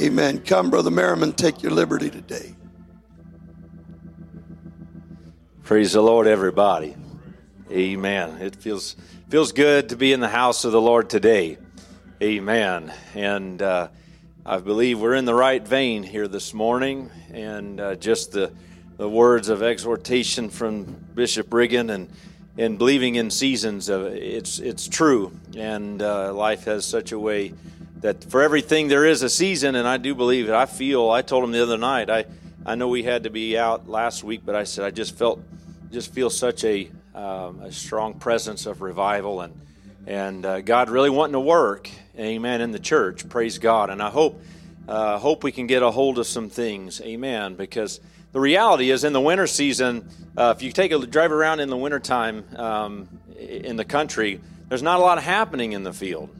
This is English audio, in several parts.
Amen. Come, Brother Merriman, take your liberty today. Praise the Lord, everybody. Amen. It feels feels good to be in the house of the Lord today. Amen. And uh, I believe we're in the right vein here this morning, and uh, just the the words of exhortation from Bishop Riggin and and believing in seasons. Of, it's it's true, and uh, life has such a way that for everything there is a season, and I do believe it. I feel. I told him the other night. I I know we had to be out last week, but I said I just felt just feel such a um, a strong presence of revival and and uh, God really wanting to work, Amen, in the church. Praise God, and I hope uh, hope we can get a hold of some things, Amen, because the reality is in the winter season, uh, if you take a drive around in the wintertime um, in the country, there's not a lot happening in the field.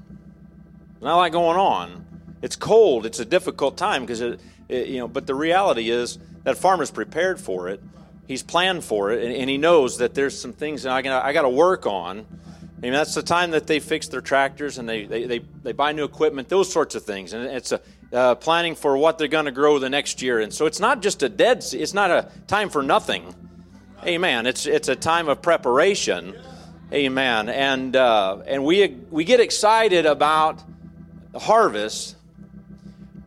Not a lot going on. It's cold. It's a difficult time because it, it, you know. But the reality is that farmer's prepared for it he's planned for it, and, and, he knows that there's some things that I, can, I got to work on. I mean, that's the time that they fix their tractors and they, they, they, they buy new equipment, those sorts of things. And it's a uh, planning for what they're going to grow the next year. And so it's not just a dead, it's not a time for nothing. Amen. It's, it's a time of preparation. Amen. And, uh, and we, we get excited about harvest,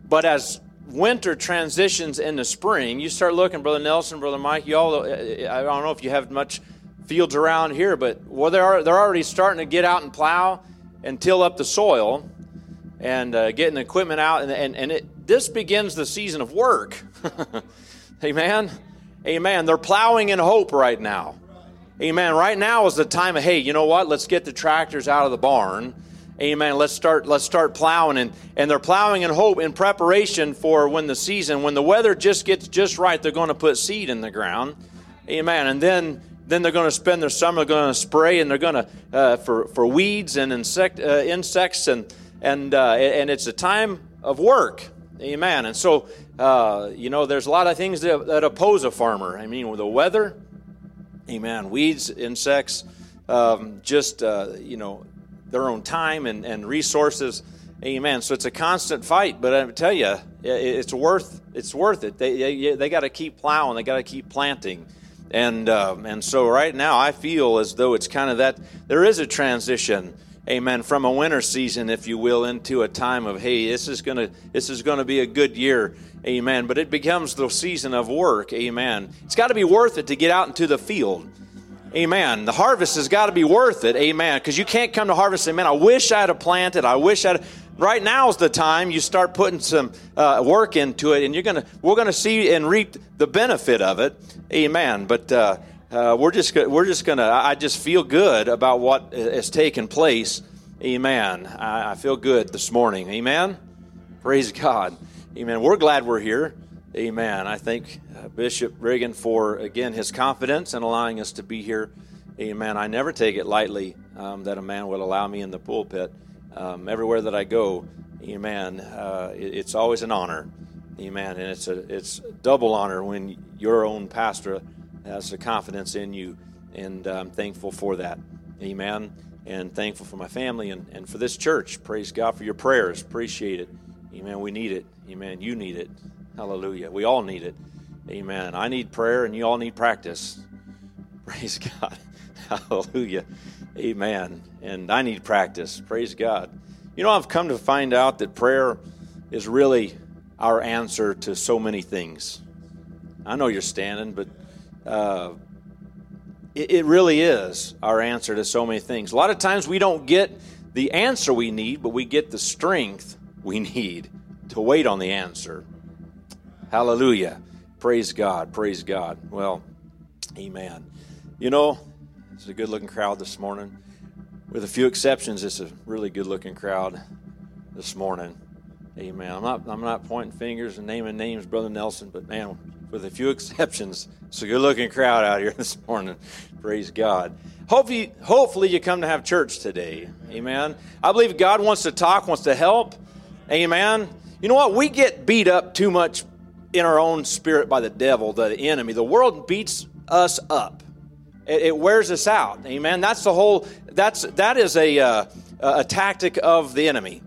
but as winter transitions into spring, you start looking, Brother Nelson, Brother Mike, y'all, I don't know if you have much fields around here, but well, they're, they're already starting to get out and plow and till up the soil and uh, getting the equipment out. And, and, and it, this begins the season of work. Amen. Amen. They're plowing in hope right now. Amen. Right now is the time of, hey, you know what? Let's get the tractors out of the barn Amen. Let's start. Let's start plowing, and and they're plowing in hope, in preparation for when the season, when the weather just gets just right, they're going to put seed in the ground. Amen. And then then they're going to spend their summer going to spray, and they're going to uh, for for weeds and insect uh, insects, and and uh, and it's a time of work. Amen. And so uh, you know, there's a lot of things that, that oppose a farmer. I mean, with the weather. Amen. Weeds, insects, um, just uh, you know their own time and, and resources. Amen. So it's a constant fight, but I tell you, it's worth it's worth it. They they, they got to keep plowing. They got to keep planting, and um, and so right now I feel as though it's kind of that there is a transition. Amen. From a winter season, if you will, into a time of hey, this is gonna this is gonna be a good year. Amen. But it becomes the season of work. Amen. It's got to be worth it to get out into the field. Amen. The harvest has got to be worth it. Amen. Because you can't come to harvest and say, man, I wish I had planted. I wish I'd. Right now is the time you start putting some uh, work into it, and you're gonna. We're gonna see and reap the benefit of it. Amen. But uh, uh, we're just we're just gonna. I just feel good about what has taken place. Amen. I, I feel good this morning. Amen. Praise God. Amen. We're glad we're here. Amen. I thank uh, Bishop Riggin for, again, his confidence in allowing us to be here. Amen. I never take it lightly um, that a man would allow me in the pulpit. Um, everywhere that I go, amen, uh, it, it's always an honor. Amen. And it's a it's double honor when your own pastor has the confidence in you. And I'm thankful for that. Amen. And thankful for my family and, and for this church. Praise God for your prayers. Appreciate it. Amen. We need it. Amen. You need it. Hallelujah. We all need it. Amen. I need prayer and you all need practice. Praise God. Hallelujah. Amen. And I need practice. Praise God. You know, I've come to find out that prayer is really our answer to so many things. I know you're standing, but uh, it, it really is our answer to so many things. A lot of times we don't get the answer we need, but we get the strength we need to wait on the answer. Hallelujah. Praise God. Praise God. Well, amen. You know, it's a good looking crowd this morning. With a few exceptions, it's a really good looking crowd this morning. Amen. I'm not I'm not pointing fingers and naming names, Brother Nelson, but man, with a few exceptions, it's a good looking crowd out here this morning. Praise God. Hopefully, hopefully you come to have church today. Amen. I believe God wants to talk, wants to help. Amen. You know what? We get beat up too much in our own spirit by the devil, the enemy. The world beats us up. It, it wears us out. Amen. That's the whole. That's that is a uh, a tactic of the enemy.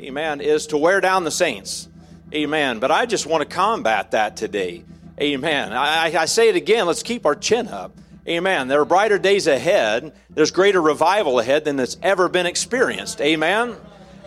Amen. Is to wear down the saints. Amen. But I just want to combat that today. Amen. I, I say it again. Let's keep our chin up. Amen. There are brighter days ahead. There's greater revival ahead than that's ever been experienced. Amen.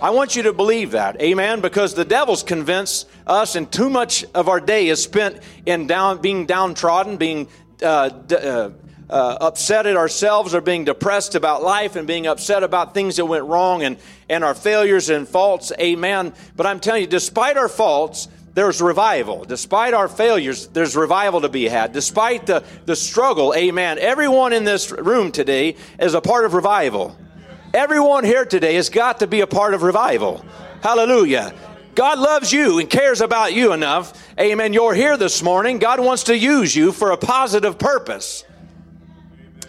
I want you to believe that. Amen. Because the devil's convinced us, and too much of our day is spent in down, being downtrodden, being uh, d- uh, uh, upset at ourselves or being depressed about life and being upset about things that went wrong and, and our failures and faults. Amen. But I'm telling you, despite our faults, there's revival. Despite our failures, there's revival to be had. Despite the, the struggle, amen. Everyone in this room today is a part of revival. Everyone here today has got to be a part of revival. Hallelujah. God loves you and cares about you enough. Amen. You're here this morning. God wants to use you for a positive purpose.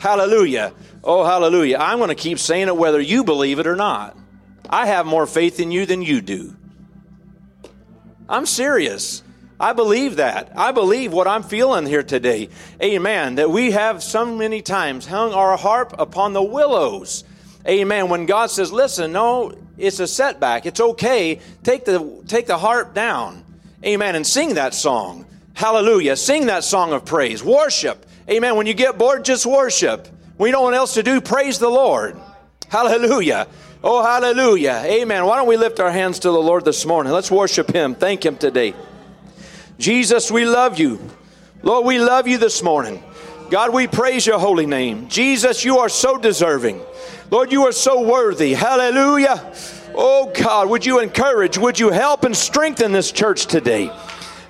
Hallelujah. Oh, hallelujah. I'm going to keep saying it whether you believe it or not. I have more faith in you than you do. I'm serious. I believe that. I believe what I'm feeling here today. Amen. That we have so many times hung our harp upon the willows Amen. When God says, listen, no, it's a setback. It's okay. Take the, take the harp down. Amen. And sing that song. Hallelujah. Sing that song of praise. Worship. Amen. When you get bored, just worship. We don't want else to do, praise the Lord. Hallelujah. Oh, hallelujah. Amen. Why don't we lift our hands to the Lord this morning? Let's worship Him. Thank Him today. Jesus, we love you. Lord, we love you this morning. God, we praise your holy name. Jesus, you are so deserving. Lord, you are so worthy. Hallelujah. Oh God, would you encourage, would you help and strengthen this church today?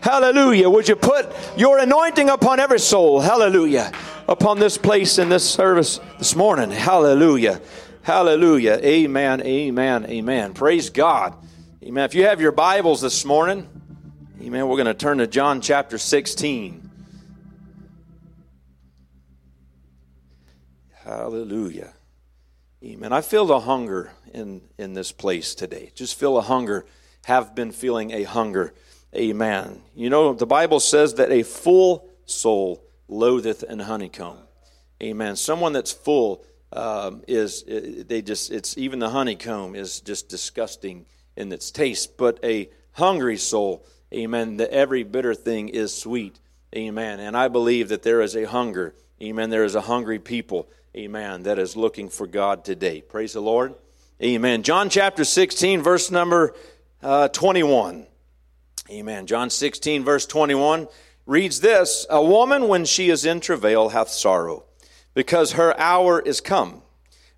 Hallelujah. Would you put your anointing upon every soul? Hallelujah. Upon this place in this service this morning. Hallelujah. Hallelujah. Amen. Amen. Amen. Praise God. Amen. If you have your Bibles this morning, amen, we're going to turn to John chapter 16. Hallelujah. Amen. I feel the hunger in, in this place today. Just feel a hunger, have been feeling a hunger. Amen. You know, the Bible says that a full soul loatheth an honeycomb. Amen. Someone that's full um, is, they just, it's even the honeycomb is just disgusting in its taste. But a hungry soul, amen, that every bitter thing is sweet. Amen. And I believe that there is a hunger. Amen. There is a hungry people amen, that is looking for God today. Praise the Lord. Amen. John chapter 16, verse number uh, 21. Amen. John 16, verse 21 reads this A woman, when she is in travail, hath sorrow, because her hour is come.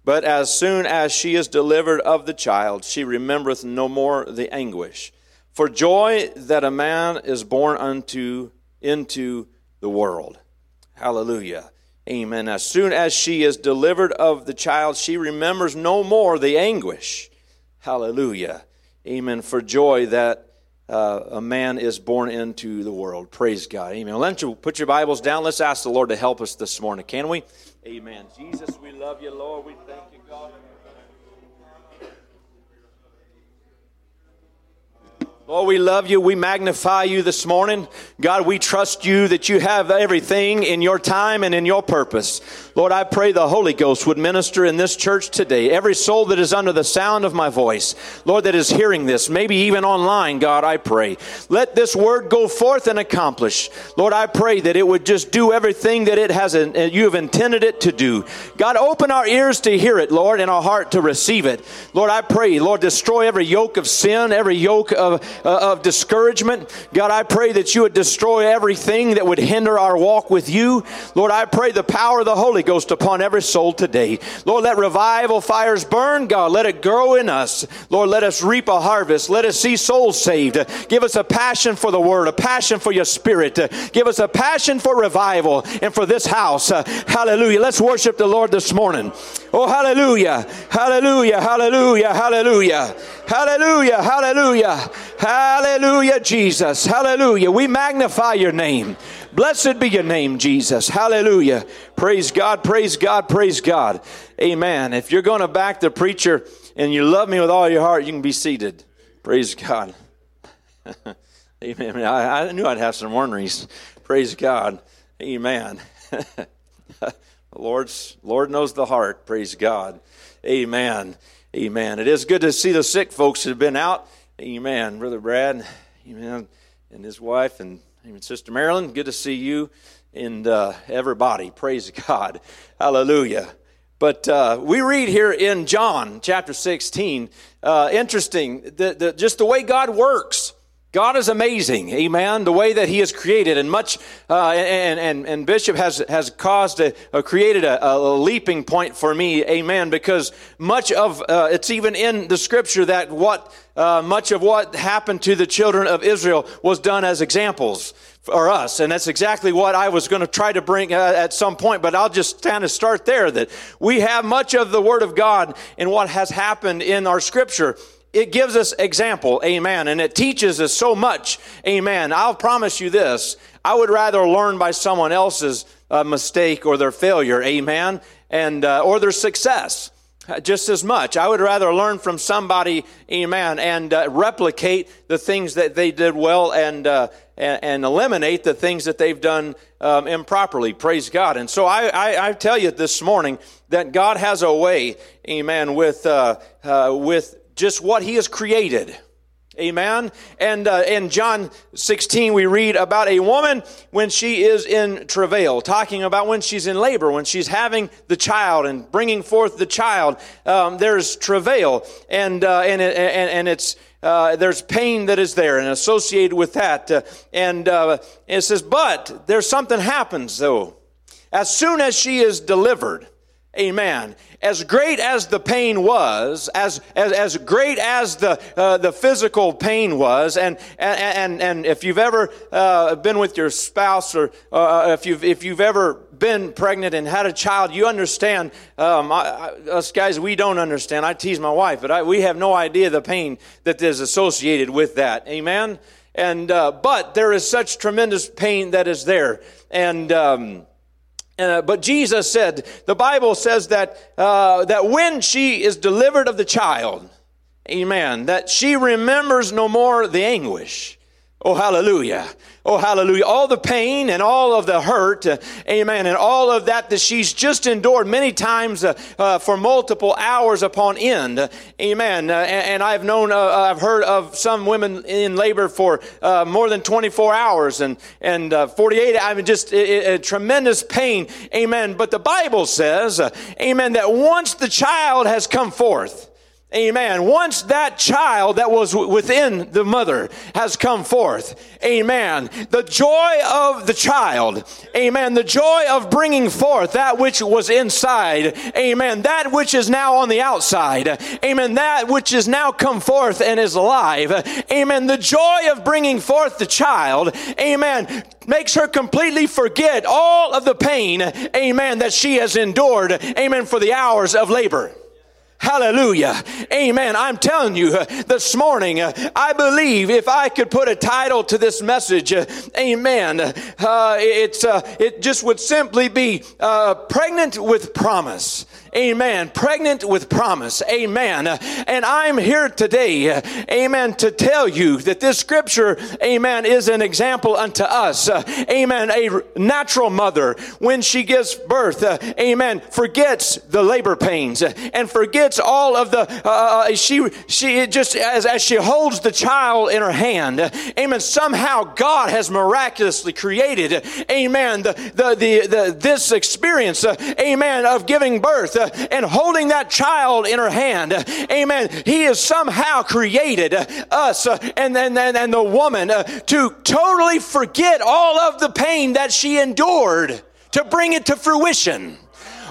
But as soon as she is delivered of the child, she remembereth no more the anguish. For joy that a man is born unto into the world. Hallelujah. Amen. As soon as she is delivered of the child, she remembers no more the anguish. Hallelujah. Amen. For joy that uh, a man is born into the world. Praise God. Amen. Let you put your Bibles down. Let's ask the Lord to help us this morning. Can we? Amen. Jesus, we love you, Lord. We thank you, God. Lord, we love you. We magnify you this morning. God, we trust you that you have everything in your time and in your purpose. Lord, I pray the Holy Ghost would minister in this church today. Every soul that is under the sound of my voice, Lord, that is hearing this, maybe even online, God, I pray. Let this word go forth and accomplish. Lord, I pray that it would just do everything that it has, and you have intended it to do. God, open our ears to hear it, Lord, and our heart to receive it. Lord, I pray, Lord, destroy every yoke of sin, every yoke of uh, of discouragement. God, I pray that you would destroy everything that would hinder our walk with you. Lord, I pray the power of the Holy Ghost upon every soul today. Lord, let revival fires burn. God, let it grow in us. Lord, let us reap a harvest. Let us see souls saved. Give us a passion for the word, a passion for your spirit. Give us a passion for revival and for this house. Hallelujah. Let's worship the Lord this morning. Oh, hallelujah. Hallelujah. Hallelujah. Hallelujah. Hallelujah. Hallelujah. Hallelujah, Jesus. Hallelujah. We magnify your name. Blessed be your name, Jesus. Hallelujah. Praise God. Praise God. Praise God. Amen. If you're going to back the preacher and you love me with all your heart, you can be seated. Praise God. Amen. I, I, knew I'd have some orneries. Praise God. Amen. the Lord's Lord knows the heart. Praise God. Amen. Amen. It is good to see the sick folks that have been out. Amen. Brother Brad, Amen. And his wife and Amen. Sister Marilyn, good to see you and uh, everybody. Praise God. Hallelujah. But uh, we read here in John chapter 16, uh, interesting, the, the, just the way God works. God is amazing, amen. The way that He has created, and much, uh, and, and and Bishop has has caused a, a created a, a, leaping point for me, amen. Because much of uh, it's even in the Scripture that what uh, much of what happened to the children of Israel was done as examples for us. And that's exactly what I was going to try to bring uh, at some point, but I'll just kind of start there that we have much of the Word of God in what has happened in our Scripture. It gives us example, amen, and it teaches us so much, amen. I'll promise you this I would rather learn by someone else's uh, mistake or their failure, amen, and uh, or their success just as much. I would rather learn from somebody, amen, and uh, replicate the things that they did well and, uh, and, and, eliminate the things that they've done um, improperly. Praise God. And so I, I, I, tell you this morning that God has a way, amen, with, uh, uh with just what He has created. Amen. And uh, in John 16, we read about a woman when she is in travail, talking about when she's in labor, when she's having the child and bringing forth the child. Um, there's travail, and uh, and, and and it's uh, there's pain that is there and associated with that. Uh, and uh, it says, but there's something happens though. As soon as she is delivered, Amen. As great as the pain was, as, as, as great as the, uh, the physical pain was, and, and, and if you've ever uh, been with your spouse or uh, if, you've, if you've ever been pregnant and had a child, you understand. Um, I, I, us guys, we don't understand. I tease my wife, but I, we have no idea the pain that is associated with that. Amen? And, uh, but there is such tremendous pain that is there. And, um, uh, but Jesus said, the Bible says that, uh, that when she is delivered of the child, amen, that she remembers no more the anguish. Oh, hallelujah. Oh, hallelujah. All the pain and all of the hurt, uh, amen, and all of that that she's just endured many times uh, uh, for multiple hours upon end, amen. Uh, and, and, I've known, uh, I've heard of some women in labor for uh, more than 24 hours and, and 48, I mean, just a, a tremendous pain, amen. But the Bible says, amen, that once the child has come forth, Amen. Once that child that was within the mother has come forth, amen. The joy of the child, amen. The joy of bringing forth that which was inside, amen. That which is now on the outside, amen. That which is now come forth and is alive, amen. The joy of bringing forth the child, amen, makes her completely forget all of the pain, amen, that she has endured, amen, for the hours of labor. Hallelujah. Amen. I'm telling you uh, this morning, uh, I believe if I could put a title to this message, uh, amen, uh, it's, uh, it just would simply be uh, pregnant with promise. Amen. Pregnant with promise. Amen. And I'm here today, amen, to tell you that this scripture, amen, is an example unto us. Amen. A natural mother, when she gives birth, amen, forgets the labor pains and forgets all of the, uh, uh, she, she just, as, as she holds the child in her hand, amen, somehow God has miraculously created, amen, the, the, the, the this experience, uh, amen, of giving birth and holding that child in her hand. Amen. He has somehow created us and then and, and the woman to totally forget all of the pain that she endured to bring it to fruition.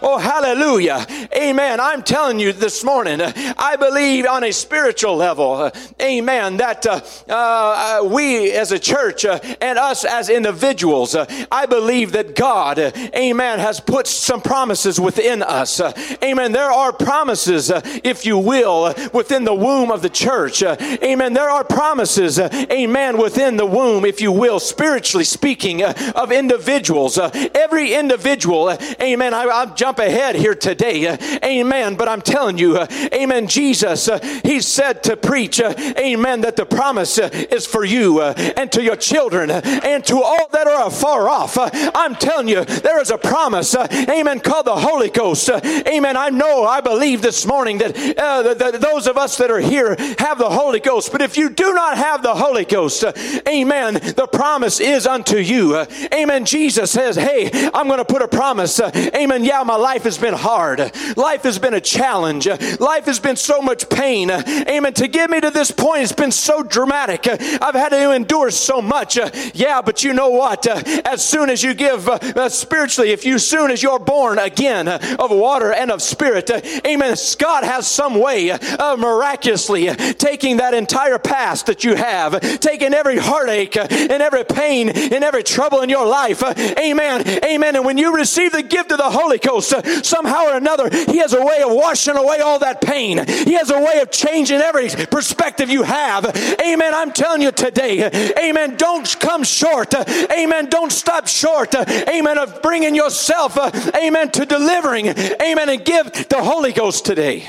Oh, hallelujah. Amen. I'm telling you this morning, I believe on a spiritual level, amen, that uh, uh, we as a church uh, and us as individuals, uh, I believe that God, amen, has put some promises within us. amen. There are promises, uh, if you will, within the womb of the church. Uh, amen. There are promises, amen, within the womb, if you will, spiritually speaking, of individuals. every individual, amen. I, I'm jumping jump ahead here today. Uh, amen. But I'm telling you, uh, amen. Jesus, uh, he said to preach, uh, amen, that the promise uh, is for you uh, and to your children and to all that are afar off. I'm telling you, there is a promise, amen, called the Holy Ghost. amen. I know, I believe this morning that the, the, those of us that are here have the Holy Ghost. But if you do not have the Holy Ghost, amen, the promise is unto you. amen. Jesus says, hey, I'm going to put a promise. amen. Yeah, my life has been hard. Life has been a challenge. Life has been so much pain. Amen. To get me to this point, it's been so dramatic. I've had to endure so much. Yeah, but you know what? As soon as you give uh, spiritually, if you soon as you're born again of water and of spirit, amen. God has some way of miraculously taking that entire past that you have, taking every heartache and every pain and every trouble in your life. Amen. Amen. And when you receive the gift of the Holy Ghost, somehow or another, He has a way of washing away all that pain. He has a way of changing every perspective you have. Amen. I'm telling you today, amen. Don't come short. Amen. Don't stop short. Amen. Of bringing yourself, amen, to delivering. Amen. And give the Holy Ghost today.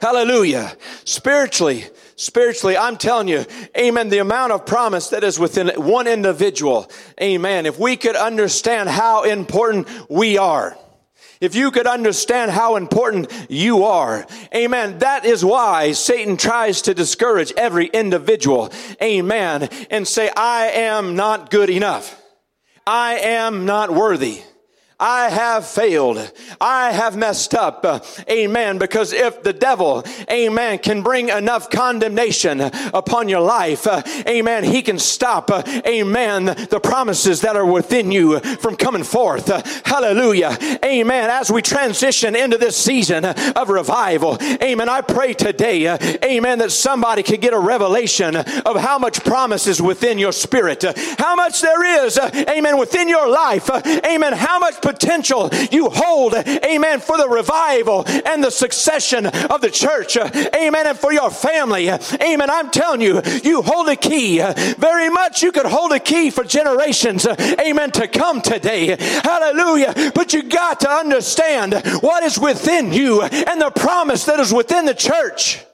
Hallelujah. Spiritually, spiritually, I'm telling you, amen, the amount of promise that is within one individual, amen. If we could understand how important we are, if you could understand how important you are, amen, that is why Satan tries to discourage every individual, amen, and say, I am not good enough. I am not worthy. I have failed. I have messed up. Amen. Because if the devil, amen, can bring enough condemnation upon your life, amen, he can stop, amen, the promises that are within you from coming forth. Hallelujah. Amen. As we transition into this season of revival, amen, I pray today, amen, that somebody could get a revelation of how much promise is within your spirit, how much there is, amen, within your life, amen, how much potential you hold, amen, for the revival and the succession of the church, amen, and for your family, amen. I'm telling you, you hold a key. Very much you could hold a key for generations, amen, to come today. Hallelujah. But you got to understand what is within you and the promise that is within the church.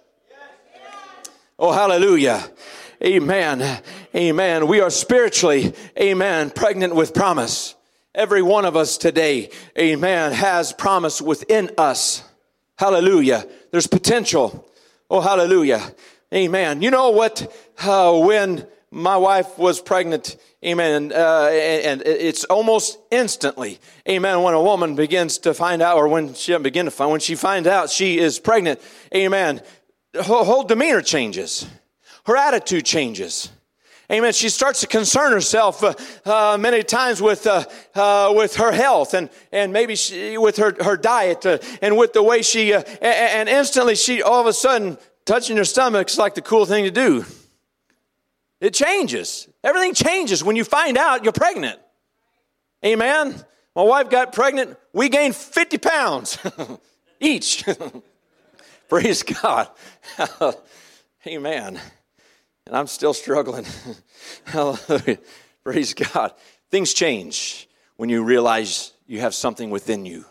Oh, hallelujah. Amen. Amen. We are spiritually, amen, pregnant with promise. Every one of us today, amen, has promise within us. Hallelujah. There's potential. Oh, hallelujah. Amen. You know what? Uh, when my wife was pregnant, amen, uh, and, and, it's almost instantly, amen, when a woman begins to find out, or when she begin to find, when she finds out she is pregnant, amen, her whole demeanor changes. Her attitude changes. Amen. She starts to concern herself uh, uh, many times with uh, uh with her health and and maybe she, with her her diet uh, and with the way she uh, and, instantly she all of a sudden touching her stomach is like the cool thing to do. It changes. Everything changes when you find out you're pregnant. Amen. My wife got pregnant. We gained 50 pounds each. Praise God. Amen and I'm still struggling. Hallelujah. Praise God. Things change when you realize you have something within you.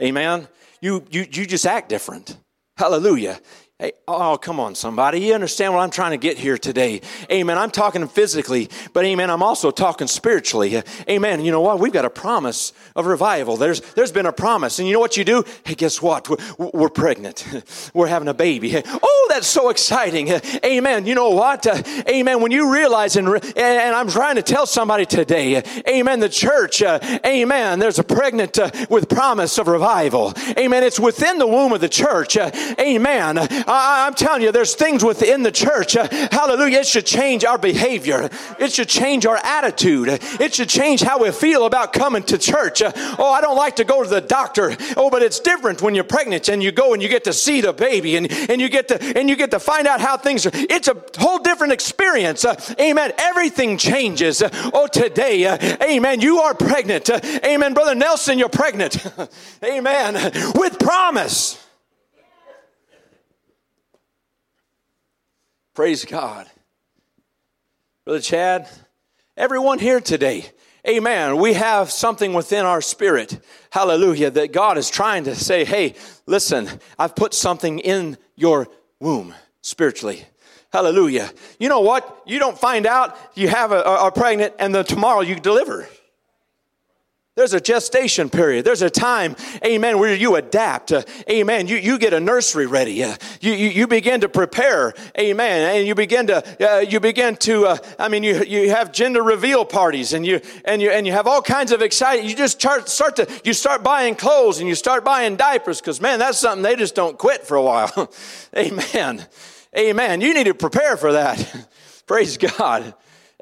Amen. You, you, you just act different. Hallelujah. Hey, oh, come on, somebody. You understand what I'm trying to get here today. Amen. I'm talking physically, but amen, I'm also talking spiritually. Amen. You know what? We've got a promise of revival. There's, there's been a promise. And you know what you do? Hey, guess what? We're, we're pregnant. We're having a baby. Oh, that's so exciting. Amen. You know what? Amen. When you realize, and, and I'm trying to tell somebody today, amen, the church, amen, there's a pregnant with promise of revival. Amen. It's within the womb of the church. Amen. I, am telling you, there's things within the church. Uh, hallelujah. It should change our behavior. It should change our attitude. It should change how we feel about coming to church. Uh, oh, I don't like to go to the doctor. Oh, but it's different when you're pregnant and you go and you get to see the baby and, and you get to and you get to find out how things are. It's a whole different experience. Uh, amen. Everything changes. Uh, oh, today, uh, amen. You are pregnant. Uh, amen. Brother Nelson, you're pregnant. amen. With promise. Praise God. Brother Chad, Everyone here today. Amen. We have something within our spirit. Hallelujah. That God is trying to say, hey, listen, I've put something in your womb spiritually. Hallelujah. You know what? You don't find out you have a, pregnant and then tomorrow you deliver. There's a gestation period. There's a time, amen, where you adapt. Uh, amen. You, you get a nursery ready. Uh, you, you, you, begin to prepare. Amen. And you begin to, uh, you begin to, uh, I mean, you, you have gender reveal parties and you, and you, and you have all kinds of exciting, you just start, start to, you start buying clothes and you start buying diapers because man, that's something they just don't quit for a while. amen. Amen. You need to prepare for that. Praise God.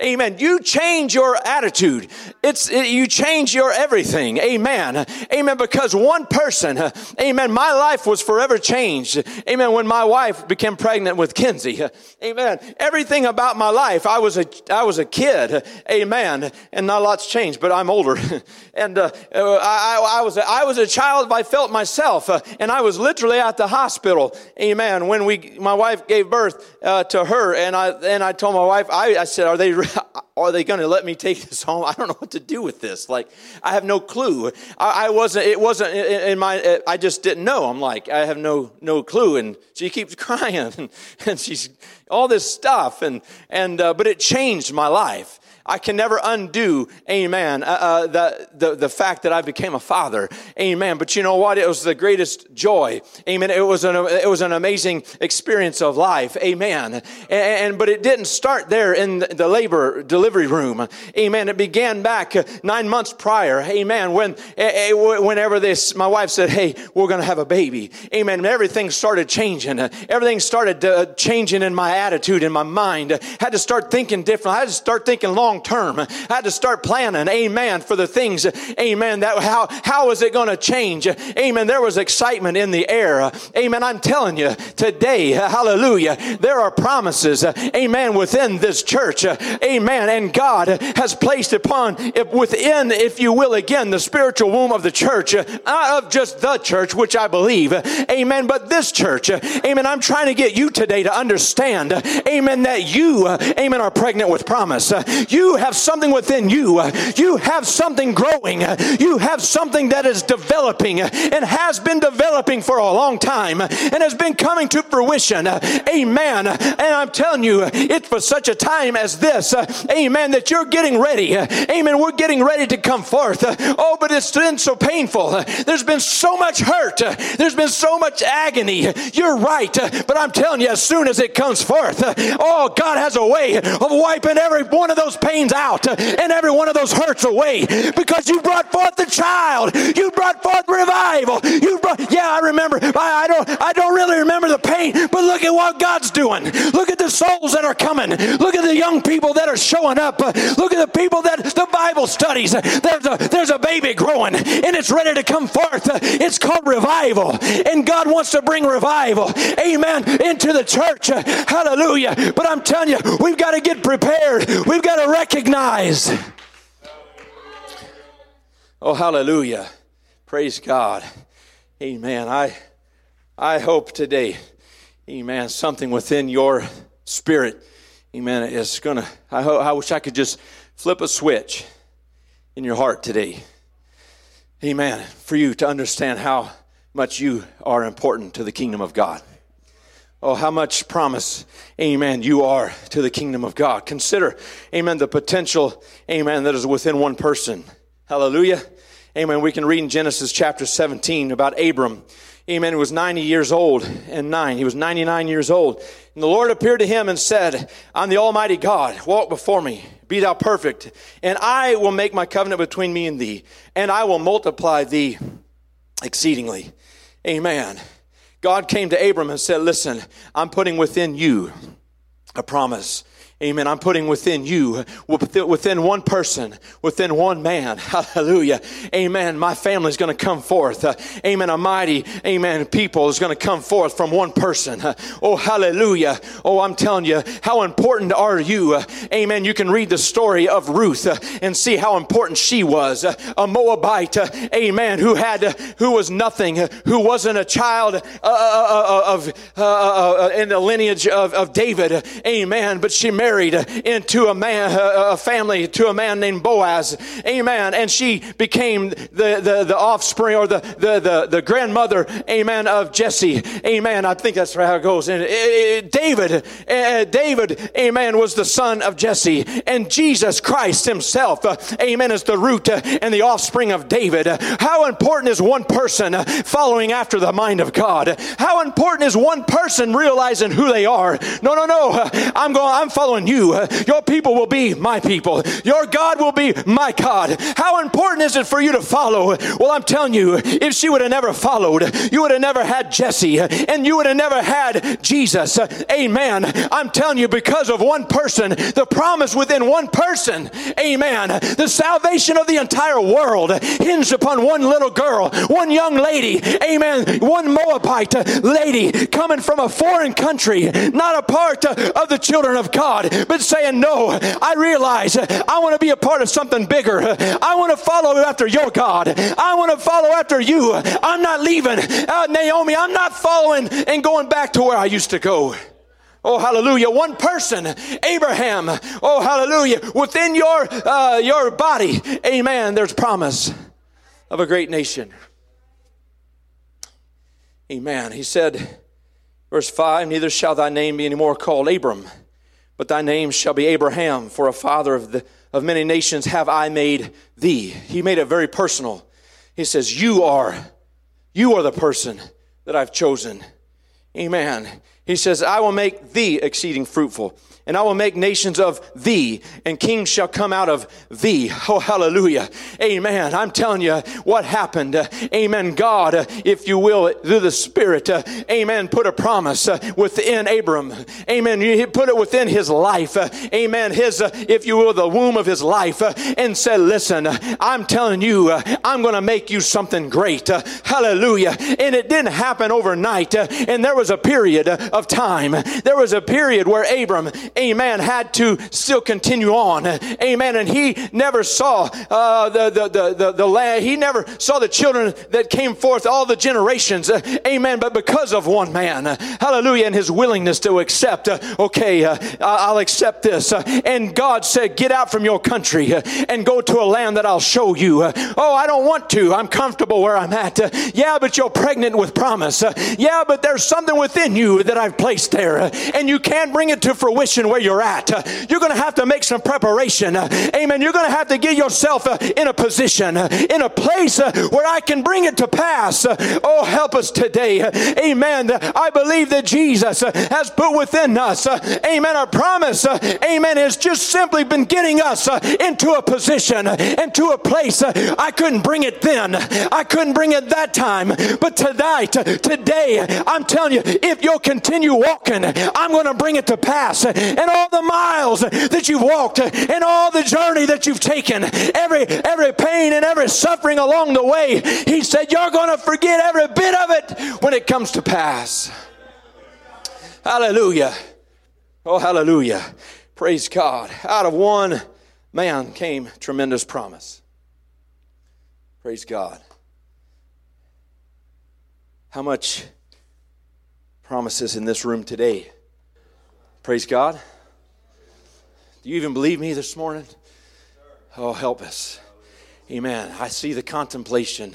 Amen. You change your attitude. It's, it, you change your everything. Amen. Amen. Because one person, amen, my life was forever changed. Amen. When my wife became pregnant with Kinsey. Amen. Everything about my life, I was a, I was a kid. Amen. And not a lot's changed, but I'm older. and, uh, I, I was, a, I was a child. I felt myself. Uh, and I was literally at the hospital. Amen. When we, my wife gave birth, uh, to her. And I, and I told my wife, I, I said, are they, are they going to let me take this home? I don't know what to do with this. Like, I have no clue. I, I wasn't, it wasn't in my, I just didn't know. I'm like, I have no, no clue. And she keeps crying and, and she's all this stuff. And, and, uh, but it changed my life. I can never undo, amen, uh, uh, the, the, the fact that I became a father, amen. But you know what? It was the greatest joy, amen. It was an, it was an amazing experience of life, amen. And, and but it didn't start there in the labor delivery room, amen. It began back nine months prior, amen. When, whenever this, my wife said, hey, we're going to have a baby, amen. And everything started changing. Everything started uh, changing in my attitude, in my mind. I had to start thinking different. I had to start thinking long term. I had to start planning, amen, for the things, amen, that how, how is it going to change? Amen. There was excitement in the air. Amen. I'm telling you today, hallelujah, there are promises, amen, within this church. Amen. And God has placed upon, within, if you will, again, the spiritual womb of the church, not of just the church, which I believe. Amen. But this church, amen, I'm trying to get you today to understand, amen, that you, amen, are pregnant with promise. You you have something within you. You have something growing. You have something that is developing and has been developing for a long time and has been coming to fruition. Amen. And I'm telling you, it's for such a time as this. Amen. That you're getting ready. Amen. We're getting ready to come forth. Oh, but it's been so painful. There's been so much hurt. There's been so much agony. You're right. But I'm telling you, as soon as it comes forth, oh, God has a way of wiping every one of those pains out and every one of those hurts away because you brought forth the child. You brought forth revival. You brought, yeah, I remember. I, I don't, I don't really remember the pain, but look at what God's doing. Look at the souls that are coming. Look at the young people that are showing up. Look at the people that the Bible studies. There's a, there's a baby growing and it's ready to come forth. It's called revival. And God wants to bring revival. Amen. Into the church. Hallelujah. But I'm telling you, we've got to get prepared. We've got to recognize. Oh, hallelujah. Praise God. Amen. I, I hope today, amen, something within your spirit, amen, is going to, I, ho- I wish I could just flip a switch in your heart today. Amen. For you to understand how much you are important to the kingdom of God. Oh, how much promise, amen, you are to the kingdom of God. Consider, amen, the potential, amen, that is within one person. Hallelujah. Amen. We can read in Genesis chapter 17 about Abram. Amen. He was 90 years old and nine. He was 99 years old. And the Lord appeared to him and said, I'm the Almighty God. Walk before me. Be thou perfect. And I will make my covenant between me and thee. And I will multiply thee exceedingly. Amen. God came to Abram and said, Listen, I'm putting within you a promise. Amen. I'm putting within you, within one person, within one man. Hallelujah. Amen. My family is going to come forth. Uh, amen. A mighty, amen, people is going to come forth from one person. Uh, oh, hallelujah. Oh, I'm telling you, how important are you? Uh, amen. You can read the story of Ruth uh, and see how important she was. Uh, a Moabite, uh, amen, who had, who was nothing, who wasn't a child of, in the lineage of, of David. Amen. But she married married into a man, a family to a man named Boaz. Amen. And she became the, the, the offspring or the, the, the, the grandmother, amen, of Jesse. Amen. I think that's how it goes. And eh, eh, eh, David, uh, David, amen, was the son of Jesse. And Jesus Christ himself, amen, is the root and the offspring of David. How important is one person following after the mind of God? How important is one person realizing who they are? No, no, no. I'm going, I'm following you. Your people will be my people. Your God will be my God. How important is it for you to follow? Well, I'm telling you, if she would have never followed, you would have never had Jesse and you would have never had Jesus. Amen. I'm telling you, because of one person, the promise within one person, amen. The salvation of the entire world hinged upon one little girl, one young lady, amen. One Moabite lady coming from a foreign country, not a part of the children of God, but saying, No, I realize I want to be a part of something bigger. I want to follow after your God. I want to follow after you. I'm not leaving. Uh, Naomi, I'm not following and going back to where I used to go. Oh, hallelujah. One person, Abraham. Oh, hallelujah. Within your, uh, your body, amen, there's promise of a great nation. Amen. He said, verse 5 Neither shall thy name be any more called Abram, but thy name shall be Abraham, for a father of, the, of many nations have I made thee. He made it very personal. He says, You are, you are the person that I've chosen. Amen. He says, I will make thee exceeding fruitful and I will make nations of thee, and kings shall come out of thee. Oh, hallelujah. Amen. I'm telling you what happened. Amen. God, if you will, through the Spirit, amen, put a promise within Abram. Amen. You put it within his life. Amen. His, if you will, the womb of his life, and said, Listen, I'm telling you, I'm going to make you something great. hallelujah. And it didn't happen overnight. and there was a period of time. There was a period where Abram, amen, had to still continue on. Amen. And he never saw uh, the, the, the, the, the land. He never saw the children that came forth, all the generations. Uh, amen. But because of one man, uh, hallelujah, and his willingness to accept, uh, okay, uh, I'll accept this. And God said, get out from your country and go to a land that I'll show you. oh, I don't want to. I'm comfortable where I'm at. yeah, but you're pregnant with promise. yeah, but there's something within you that I've placed there. and you can't bring it to fruition where you're at. You're going to have to make some preparation. Amen. You're going to have to get yourself uh, in a position, uh, in a place uh, where I can bring it to pass. Oh, help us today. Amen. I believe that Jesus uh, has put within us, uh, amen, a promise. Uh, amen. Has just simply been getting us into a position, into a place. I couldn't bring it then. I couldn't bring it that time. But tonight, today, I'm telling you, if you'll continue walking, I'm going to bring it to pass and all the miles that you've walked and all the journey that you've taken, every every pain and every suffering along the way. He said, You're going to forget every bit of it when it comes to pass. Hallelujah. Oh, hallelujah. Praise God. Out of one man came tremendous promise. Praise God. How much promises in this room today? Praise God. Do you even believe me this morning? Oh, help us. Amen. I see the contemplation.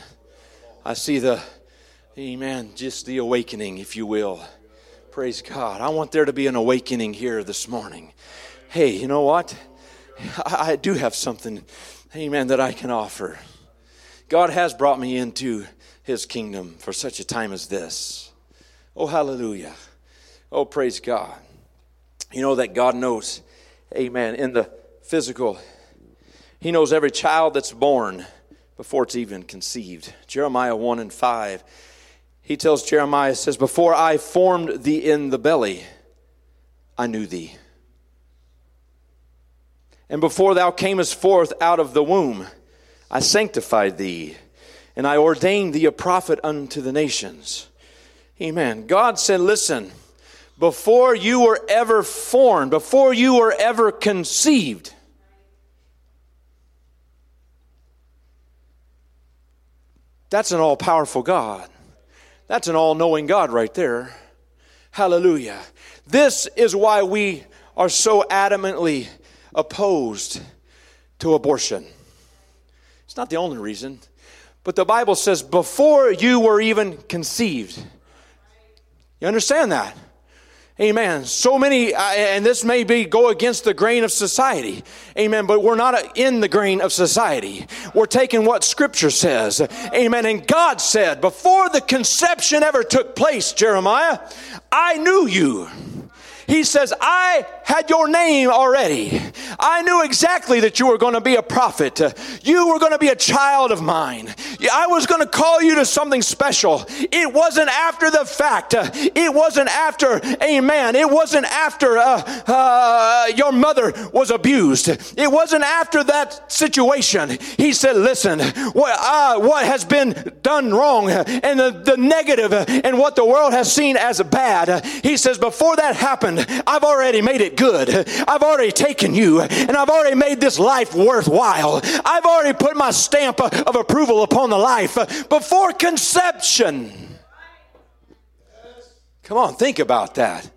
I see the, amen, just the awakening, if you will. Praise God. I want there to be an awakening here this morning. Hey, you know what? I do have something, amen, that I can offer. God has brought me into his kingdom for such a time as this. Oh, hallelujah. Oh, praise God. You know that God knows, amen, in the physical, He knows every child that's born before it's even conceived. Jeremiah 1 and 5. He tells Jeremiah, says, Before I formed thee in the belly, I knew thee. And before thou camest forth out of the womb, I sanctified thee, and I ordained thee a prophet unto the nations. Amen. God said, Listen, before you were ever formed, before you were ever conceived. That's an all powerful God. That's an all knowing God right there. Hallelujah. This is why we are so adamantly opposed to abortion. It's not the only reason, but the Bible says before you were even conceived. You understand that? Amen. So many, uh, and this may be go against the grain of society. Amen. But we're not in the grain of society. We're taking what Scripture says. Amen. And God said, before the conception ever took place, Jeremiah, I knew you. He says, I had your name already. I knew exactly that you were going to be a prophet. You were going to be a child of mine. I was going to call you to something special. It wasn't after the fact. It wasn't after, amen. It wasn't after uh, uh, your mother was abused. It wasn't after that situation. He said, listen, what, uh, what has been done wrong and the, the negative and what the world has seen as bad. He says, before that happened, I've already made it good. I've already taken you and I've already made this life worthwhile. I've already put my stamp of approval upon the life before conception. Come on, think about that.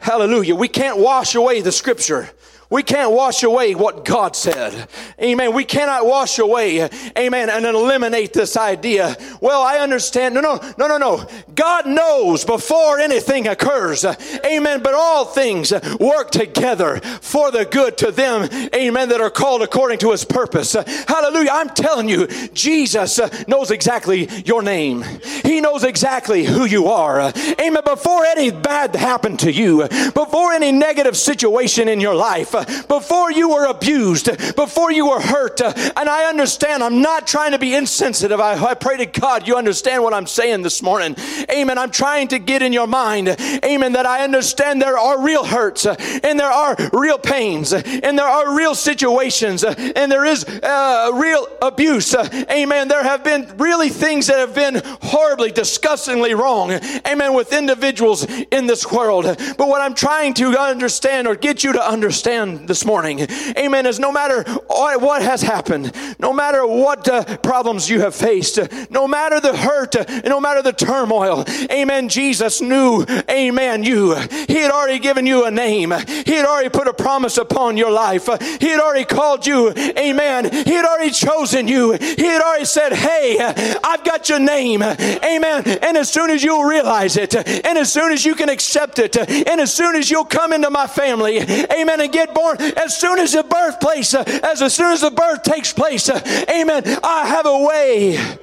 Hallelujah. We can't wash away the scripture. We can't wash away what God said. Amen. We cannot wash away, amen, and eliminate this idea. Well, I understand. No, no, no, no, no. God knows before anything occurs. Amen. But all things work together for the good to them, amen, that are called according to his purpose. Hallelujah. I'm telling you, Jesus knows exactly your name. He knows exactly who you are. Amen. Before any bad happened to you, before any negative situation in your life, before you were abused, before you were hurt. Uh, and I understand, I'm not trying to be insensitive. I, I pray to God you understand what I'm saying this morning. Amen. I'm trying to get in your mind, amen, that I understand there are real hurts uh, and there are real pains uh, and there are real situations and there is uh, real abuse. Amen. There have been really things that have been horribly, disgustingly wrong. Amen. With individuals in this world. But what I'm trying to understand or get you to understand this morning, amen, is no matter what has happened, no matter what uh, problems you have faced, no matter the hurt, no matter the turmoil, amen, Jesus knew, amen, you. He had already given you a name, He had already put a promise upon your life, He had already called you, amen, He had already chosen you, He had already said, Hey, I've got your name, amen. And as soon as you'll realize it, and as soon as you can accept it, and as soon as you'll come into my family, amen, and get born as soon as the birthplace, uh, as, as soon as the birth takes place. Uh, amen. I have a way of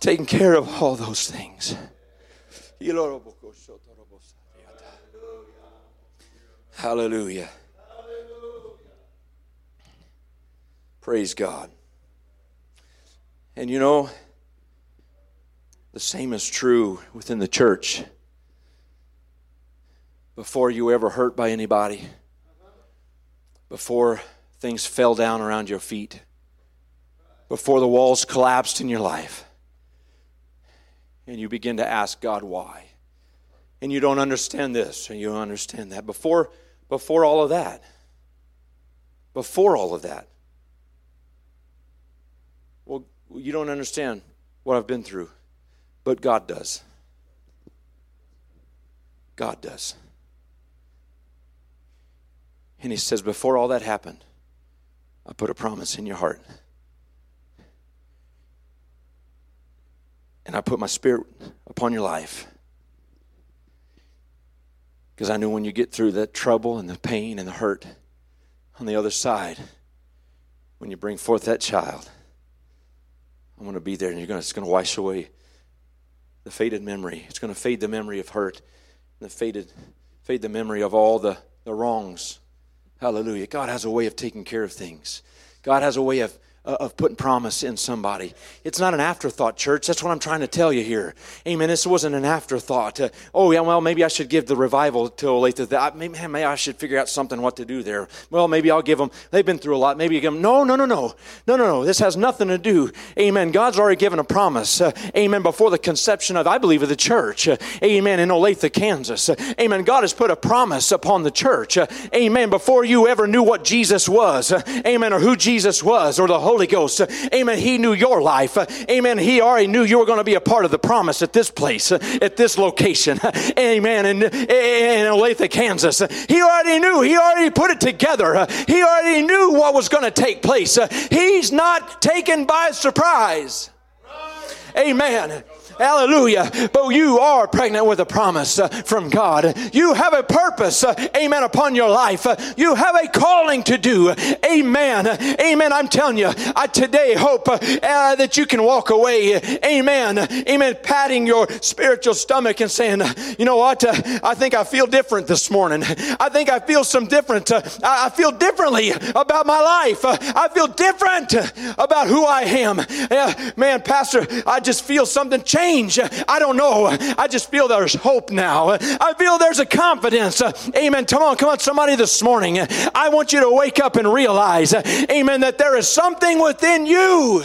taking care of all those things. Hallelujah. Praise God. And you know, the same is true within the church. Before you ever hurt by anybody, before things fell down around your feet, before the walls collapsed in your life, and you begin to ask God why. And you don't understand this and you don't understand that. Before, before all of that, before all of that, well, you don't understand what I've been through, but God does. God does. And he says, Before all that happened, I put a promise in your heart. And I put my spirit upon your life. Because I knew when you get through that trouble and the pain and the hurt on the other side, when you bring forth that child, I'm going to be there and you're going to, it's going to wash away the faded memory. It's going to fade the memory of hurt and the faded, fade the memory of all the, the wrongs Hallelujah. God has a way of taking care of things. God has a way of of putting promise in somebody. It's not an afterthought, church. That's what I'm trying to tell you here. Amen. This wasn't an afterthought. Uh, oh, yeah, well, maybe I should give the revival till later. That maybe, maybe I should figure out something what to do there. Well, maybe I'll give them. They've been through a lot. Maybe you give them. No, no, no, no, no, no, no. This has nothing to do. Amen. God's already given a promise. Uh, amen. Before the conception of, I believe, of the church. Uh, amen. In Olathe, Kansas. Uh, amen. God has put a promise upon the church. Uh, amen. Before you ever knew what Jesus was. amen. Or who Jesus was, or the Holy Holy Ghost, amen, He knew your life. Amen. He already knew you were going to be a part of the promise at this place, at this location. Amen. In, in Olathe, Kansas. He already knew. He already put it together. He already knew what was going to take place. He's not taken by surprise. Amen. Hallelujah. But you are pregnant with a promise uh, from God. You have a purpose, uh, amen, upon your life. Uh, you have a calling to do. Amen. Amen. I'm telling you, I today hope uh, that you can walk away. Amen. Amen. Patting your spiritual stomach and saying, you know what? Uh, I think I feel different this morning. I think I feel some different. Uh, I feel differently about my life. I feel different about who I am. man, Pastor, I just feel something change change. I don't know. I just feel there's hope now. I feel there's a confidence. Amen. Come on, come on, somebody this morning. I want you to wake up and realize, amen, that there is something within you.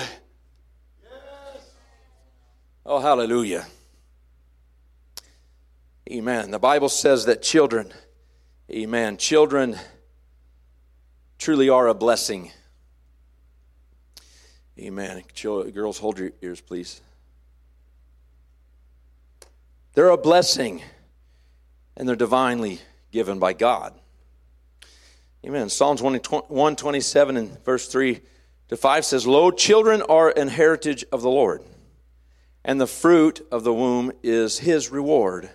Oh, hallelujah. Amen. The Bible says that children, amen, children truly are a blessing. Amen. Girls, hold your ears, please. They're a blessing and they're divinely given by God. Amen. Psalms 127 and verse 3 to 5 says, Lo, children are an heritage of the Lord, and the fruit of the womb is his reward.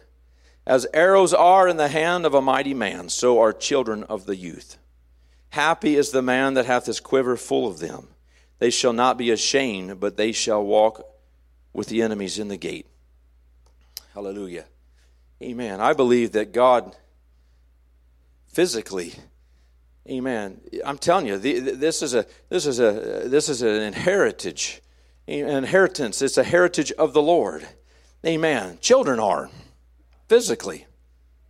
As arrows are in the hand of a mighty man, so are children of the youth. Happy is the man that hath his quiver full of them. They shall not be ashamed, but they shall walk with the enemies in the gate. Hallelujah. Amen. I believe that God physically Amen. I'm telling you, this is a this is a this is an inheritance, an inheritance. It's a heritage of the Lord. Amen. Children are physically.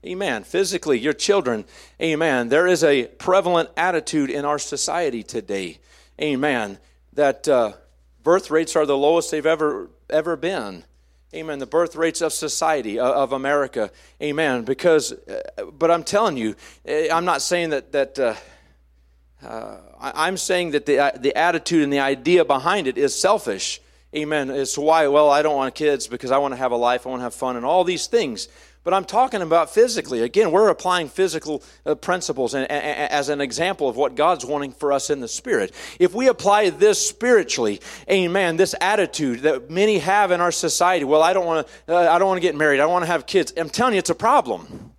Amen. Physically, your children. Amen. There is a prevalent attitude in our society today. Amen. That uh, birth rates are the lowest they've ever ever been. Amen. The birth rates of society, of America. Amen. Because, uh, but I'm telling you, eh, I'm not saying that, that uh, uh, I'm saying that the, uh, the attitude and the idea behind it is selfish. Amen. It's why, well, I don't want kids because I want to have a life, I want to have fun, and all these things. But I'm talking about physically. Again, we're applying physical uh, principles as an example of what God's wanting for us in the spirit. If we apply this spiritually, amen, this attitude that many have in our society, well, I don't want to, uh, I don't want to get married. I don't want to have kids. I'm telling you, it's a problem.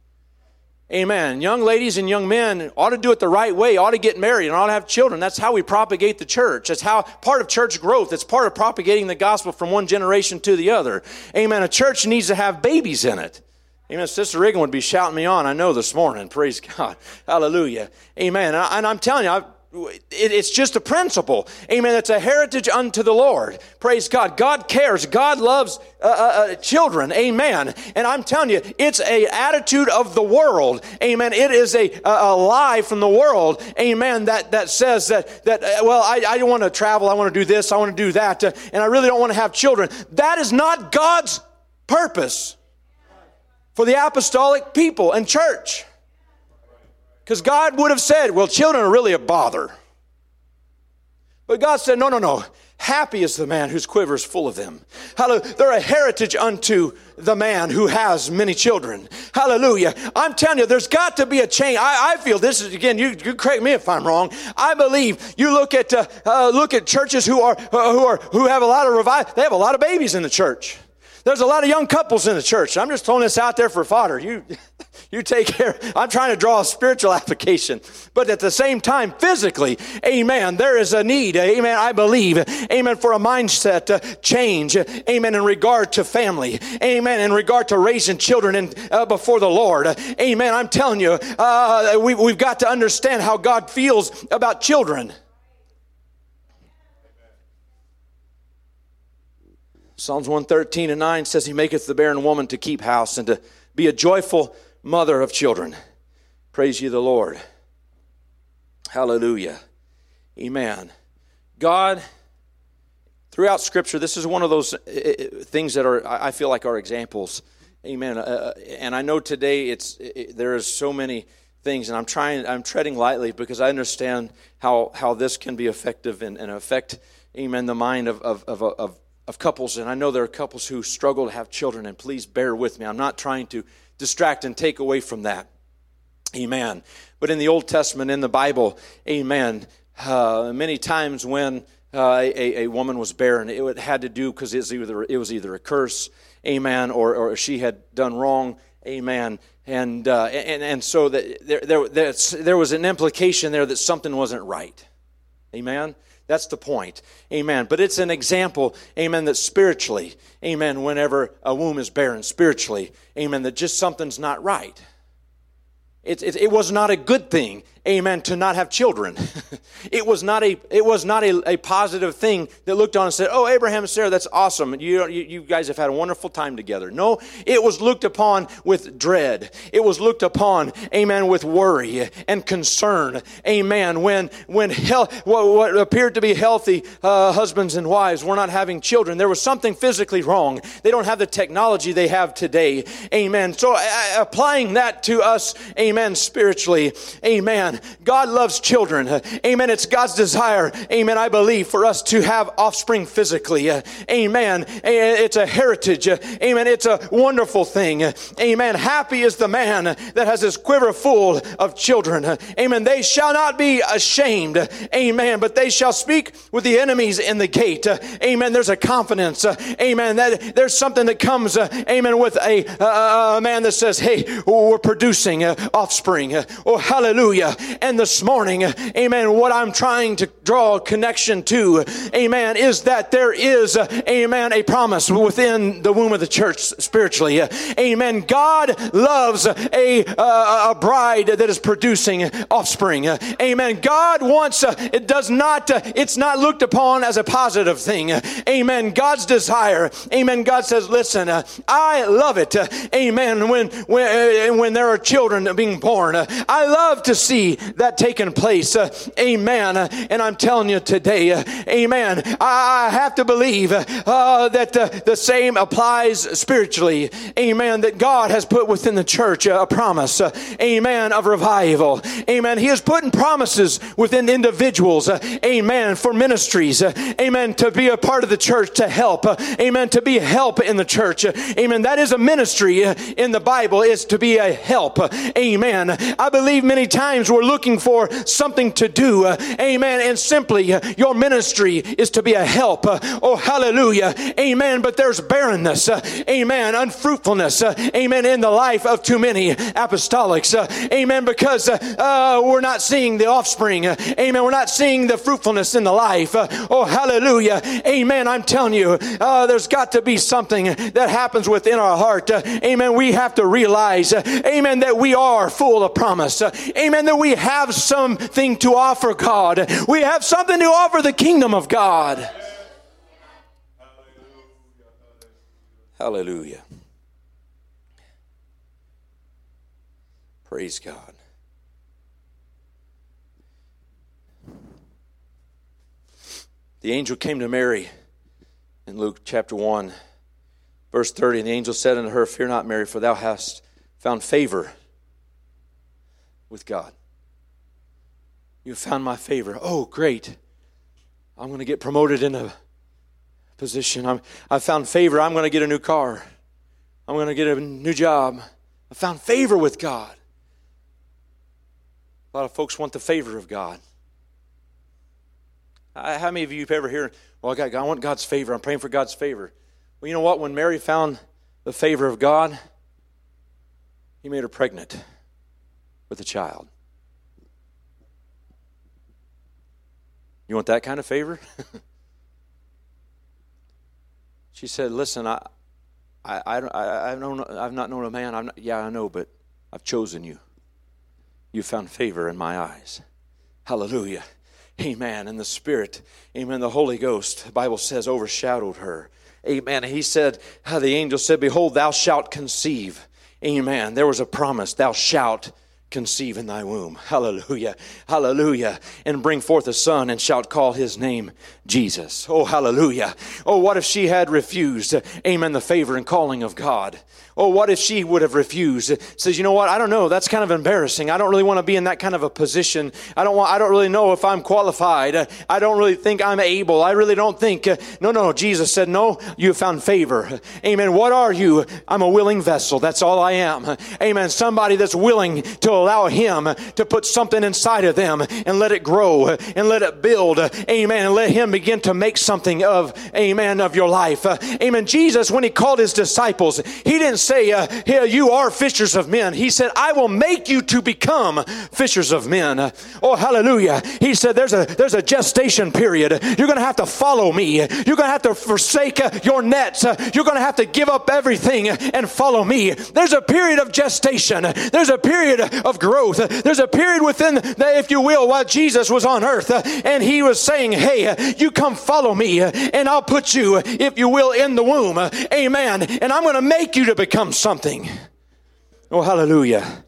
Amen. Young ladies and young men ought to do it the right way, ought to get married and ought to have children. That's how we propagate the church. That's how part of church growth. It's part of propagating the gospel from one generation to the other. Amen. A church needs to have babies in it. Amen. Sister Reagan would be shouting me on, I know, this morning. Praise God. Hallelujah. Amen. And, I, am telling you, I, it, it's just a principle. Amen. It's a heritage unto the Lord. Praise God. God cares. God loves uh, uh, uh, children. Amen. And I'm telling you, it's a attitude of the world. Amen. It is a, a, lie from the world. Amen. That, that says that, that uh, well, I, I want to travel. I want to do this. I want to do that. Uh, and I really don't want to have children. That is not God's purpose for the apostolic people and church. Because God would have said, well, children are really a bother. But God said, no, no, no. Happy is the man whose quiver is full of them. Hallelujah. They're a heritage unto the man who has many children. Hallelujah. I'm telling you, there's got to be a change. I, I feel this is again. You, you correct me if I'm wrong. I believe you look at uh, uh, look at churches who are uh, who are who have a lot of revival. They have a lot of babies in the church. There's a lot of young couples in the church. I'm just throwing this out there for fodder. You, you take care. I'm trying to draw a spiritual application. But at the same time, physically, amen, there is a need, amen, I believe, amen, for a mindset change, amen, in regard to family, amen, in regard to raising children in, uh, before the Lord. Amen. I'm telling you, uh, we, we've got to understand how God feels about children. Psalms 113 and 9 says, He maketh the barren woman to keep house and to be a joyful mother of children. Praise ye the Lord. Hallelujah. Amen. God, throughout Scripture, this is one of those uh, uh, things that are, I feel like, are examples. Amen. Uh, and I know today it's, it, there is so many things, and I'm trying, I'm treading lightly because I understand how, how this can be effective and, and affect, amen, the mind of, of, of, of, of couples. And I know there are couples who struggle to have children, and please bear with me. I'm not trying to distract and take away from that. Amen. But in the Old Testament, in the Bible, amen, uh, many times when uh, a, a, woman was barren, it had to do because it, was either, it was either a curse, amen, or, or she had done wrong, amen. And, uh, and, and so that there, there, there was an implication there that something wasn't right, amen. That's the point. Amen. But it's an example, amen, that spiritually, amen, whenever a womb is barren, spiritually, amen, that just something's not right. It, it, it, was not a good thing, amen, to not have children. it was not, a, it was not a, a, positive thing that looked on and said, Oh, Abraham and Sarah, that's awesome. You, you, you guys have had a wonderful time together. No, it was looked upon with dread. It was looked upon, amen, with worry and concern, amen. When, when what, what appeared to be healthy uh, husbands and wives were not having children, there was something physically wrong. They don't have the technology they have today, amen. So, uh, applying that to us, Amen. Spiritually. Amen. God loves children. Amen. It's God's desire. Amen. I believe for us to have offspring physically. Amen. It's a heritage. Amen. It's a wonderful thing. Amen. Happy is the man that has his quiver full of children. Amen. They shall not be ashamed. Amen. But they shall speak with the enemies in the gate. Amen. There's a confidence. Amen. That there's something that comes. Amen. With a, a, man that says, "Hey, we're producing uh, offspring. Oh, hallelujah. And this morning, amen, what I'm trying to draw a connection to, amen, is that there is, amen, a promise within the womb of the church spiritually. Amen. God loves a, a bride that is producing offspring. Amen. God wants, it does not, it's not looked upon as a positive thing. Amen. God's desire, amen. God says, listen, I love it. Amen. When, when, when there are children being born. I love to see that taking place. Uh, amen. And I'm telling you today, uh, amen. I have to believe uh, that the, the same applies spiritually. Amen. That God has put within the church a promise. Amen. Of revival. Amen. He is putting promises within individuals. Amen. For ministries. Amen. To be a part of the church to help. Amen. To be help in the church. Amen. That is a ministry in the Bible is to be a help. Amen. I believe many times we're looking for something to do. Uh, amen. And simply uh, your ministry is to be a help. Uh, oh, hallelujah. Amen. But there's barrenness. Uh, amen. Unfruitfulness. Amen. In the life of too many apostolics. Amen. Because uh, we're not seeing the offspring. Amen. We're not seeing the fruitfulness in the life. Oh, hallelujah. Amen. I'm telling you, uh, there's got to be something that happens within our heart. Amen. We have to realize, amen, that we are full of promise. Uh, amen. That we have something to offer God. We have something to offer the kingdom of God. Hallelujah. Praise God. The angel came to Mary in Luke chapter 1, verse 30. And the angel said unto her, Fear not, Mary, for thou hast found favor with God. You found my favor. Oh, great. I'm going to get promoted in a position. I'm, I found favor. I'm going to get a new car. I'm going to get a new job. I found favor with God. A lot of folks want the favor of God. How many of you have ever heard, well, I, got, I want God's favor. I'm praying for God's favor. Well, you know what? When Mary found the favor of God, He made her pregnant with a child. You want that kind of favor? she said, Listen, I, I, I, I've, known, I've not known a man. I'm not, yeah, I know, but I've chosen you. You found favor in my eyes. Hallelujah. Amen. And the Spirit, amen, the Holy Ghost, the Bible says, overshadowed her. Amen. He said, the angel said, Behold, thou shalt conceive. Amen. There was a promise, thou shalt conceive in thy womb. Hallelujah. Hallelujah. And bring forth a son and shalt call his name Jesus. Oh, hallelujah. Oh, what if she had refused, uh, amen, the favor and calling of God? Oh, what if she would have refused? Says, you know what? I don't know. That's kind of embarrassing. I don't really want to be in that kind of a position. I don't want, I don't really know if I'm qualified. Uh, I don't really think I'm able. I really don't think. Uh, no, no, Jesus said, no, you found favor. Amen. What are you? I'm a willing vessel. That's all I am. Amen. Somebody that's willing to allow Him to put something inside of them and let it grow and let it build. Amen. And let Him begin to make something of, amen, of your life. Amen. Jesus, when He called His disciples, He didn't say, uh, yeah, you are fishers of men. He said, I will make you to become fishers of men. Oh, hallelujah. He said, there's a, there's a gestation period. You're going to have to follow me. You're going to have to forsake uh, your nets. You're going to have to give up everything and follow me. There's a period of gestation. There's a period of growth. There's a period within, the, if you will, while Jesus was on earth uh, and he was saying, hey, uh, you come follow me uh, and I'll put you, if you will, in the womb. Amen. And I'm going to make you to become something. Oh, hallelujah.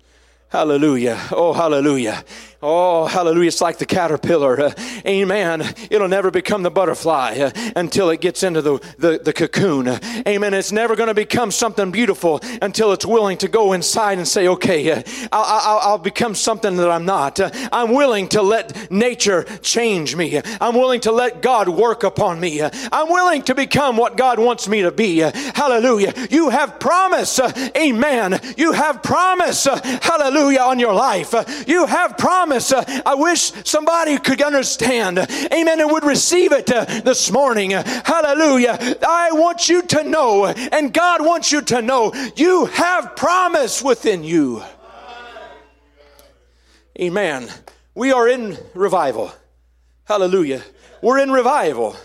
Hallelujah. Oh, hallelujah. Oh, hallelujah. It's like the caterpillar. Uh, amen. It'll never become the butterfly uh, until it gets into the, the, the cocoon. Uh, amen. It's never going to become something beautiful until it's willing to go inside and say, okay, uh, I'll, I'll, I'll, become something that I'm not. Uh, I'm willing to let nature change me. I'm willing to let God work upon me. Uh, I'm willing to become what God wants me to be. hallelujah. You have promise. amen. You have promise. hallelujah on your life. you have promise promise. Uh, I wish somebody could understand. Amen. And would receive it uh, this morning. Hallelujah. I want you to know, and God wants you to know, you have promise within you. Amen. We are in revival. Hallelujah. We're in revival.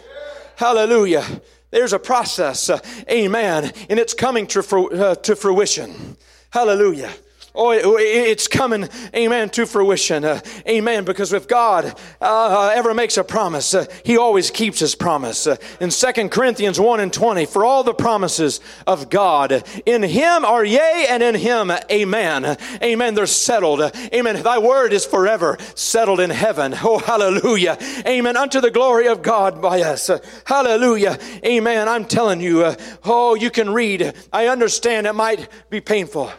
Hallelujah. There's a process. Uh, amen. And it's coming to, uh, to fruition. Hallelujah. Oh, it's coming, amen, to fruition. Uh, amen. Because if God uh, ever makes a promise, uh, he always keeps his promise. Uh, in 2 Corinthians 1 and 20, for all the promises of God, in him are yea, and in him amen. Amen. They're settled. Amen. Thy word is forever settled in heaven. Oh, hallelujah. Amen. Unto the glory of God by us. Hallelujah. Amen. I'm telling you, uh, oh, you can read. I understand it might be painful.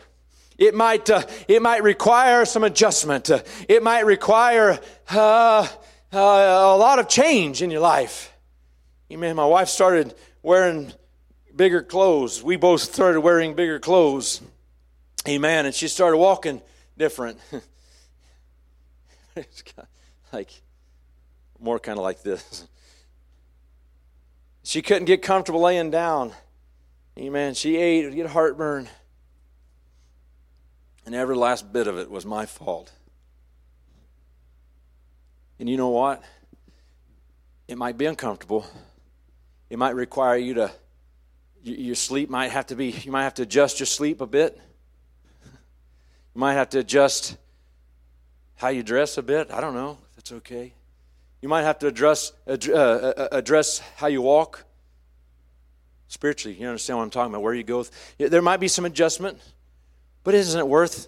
It might, uh, it might require some adjustment. Uh, it might require uh, uh, a lot of change in your life. Amen. My wife started wearing bigger clothes. We both started wearing bigger clothes. Amen. And she started walking different. it's like more kind of like this. She couldn't get comfortable laying down. Amen. She ate, would get heartburn. And every last bit of it was my fault. And you know what? It might be uncomfortable. It might require you to, your sleep might have to be, you might have to adjust your sleep a bit. You might have to adjust how you dress a bit. I don't know. If that's okay. You might have to address, uh, uh, address how you walk spiritually. You understand what I'm talking about? Where you go. There might be some adjustment. But isn't it worth?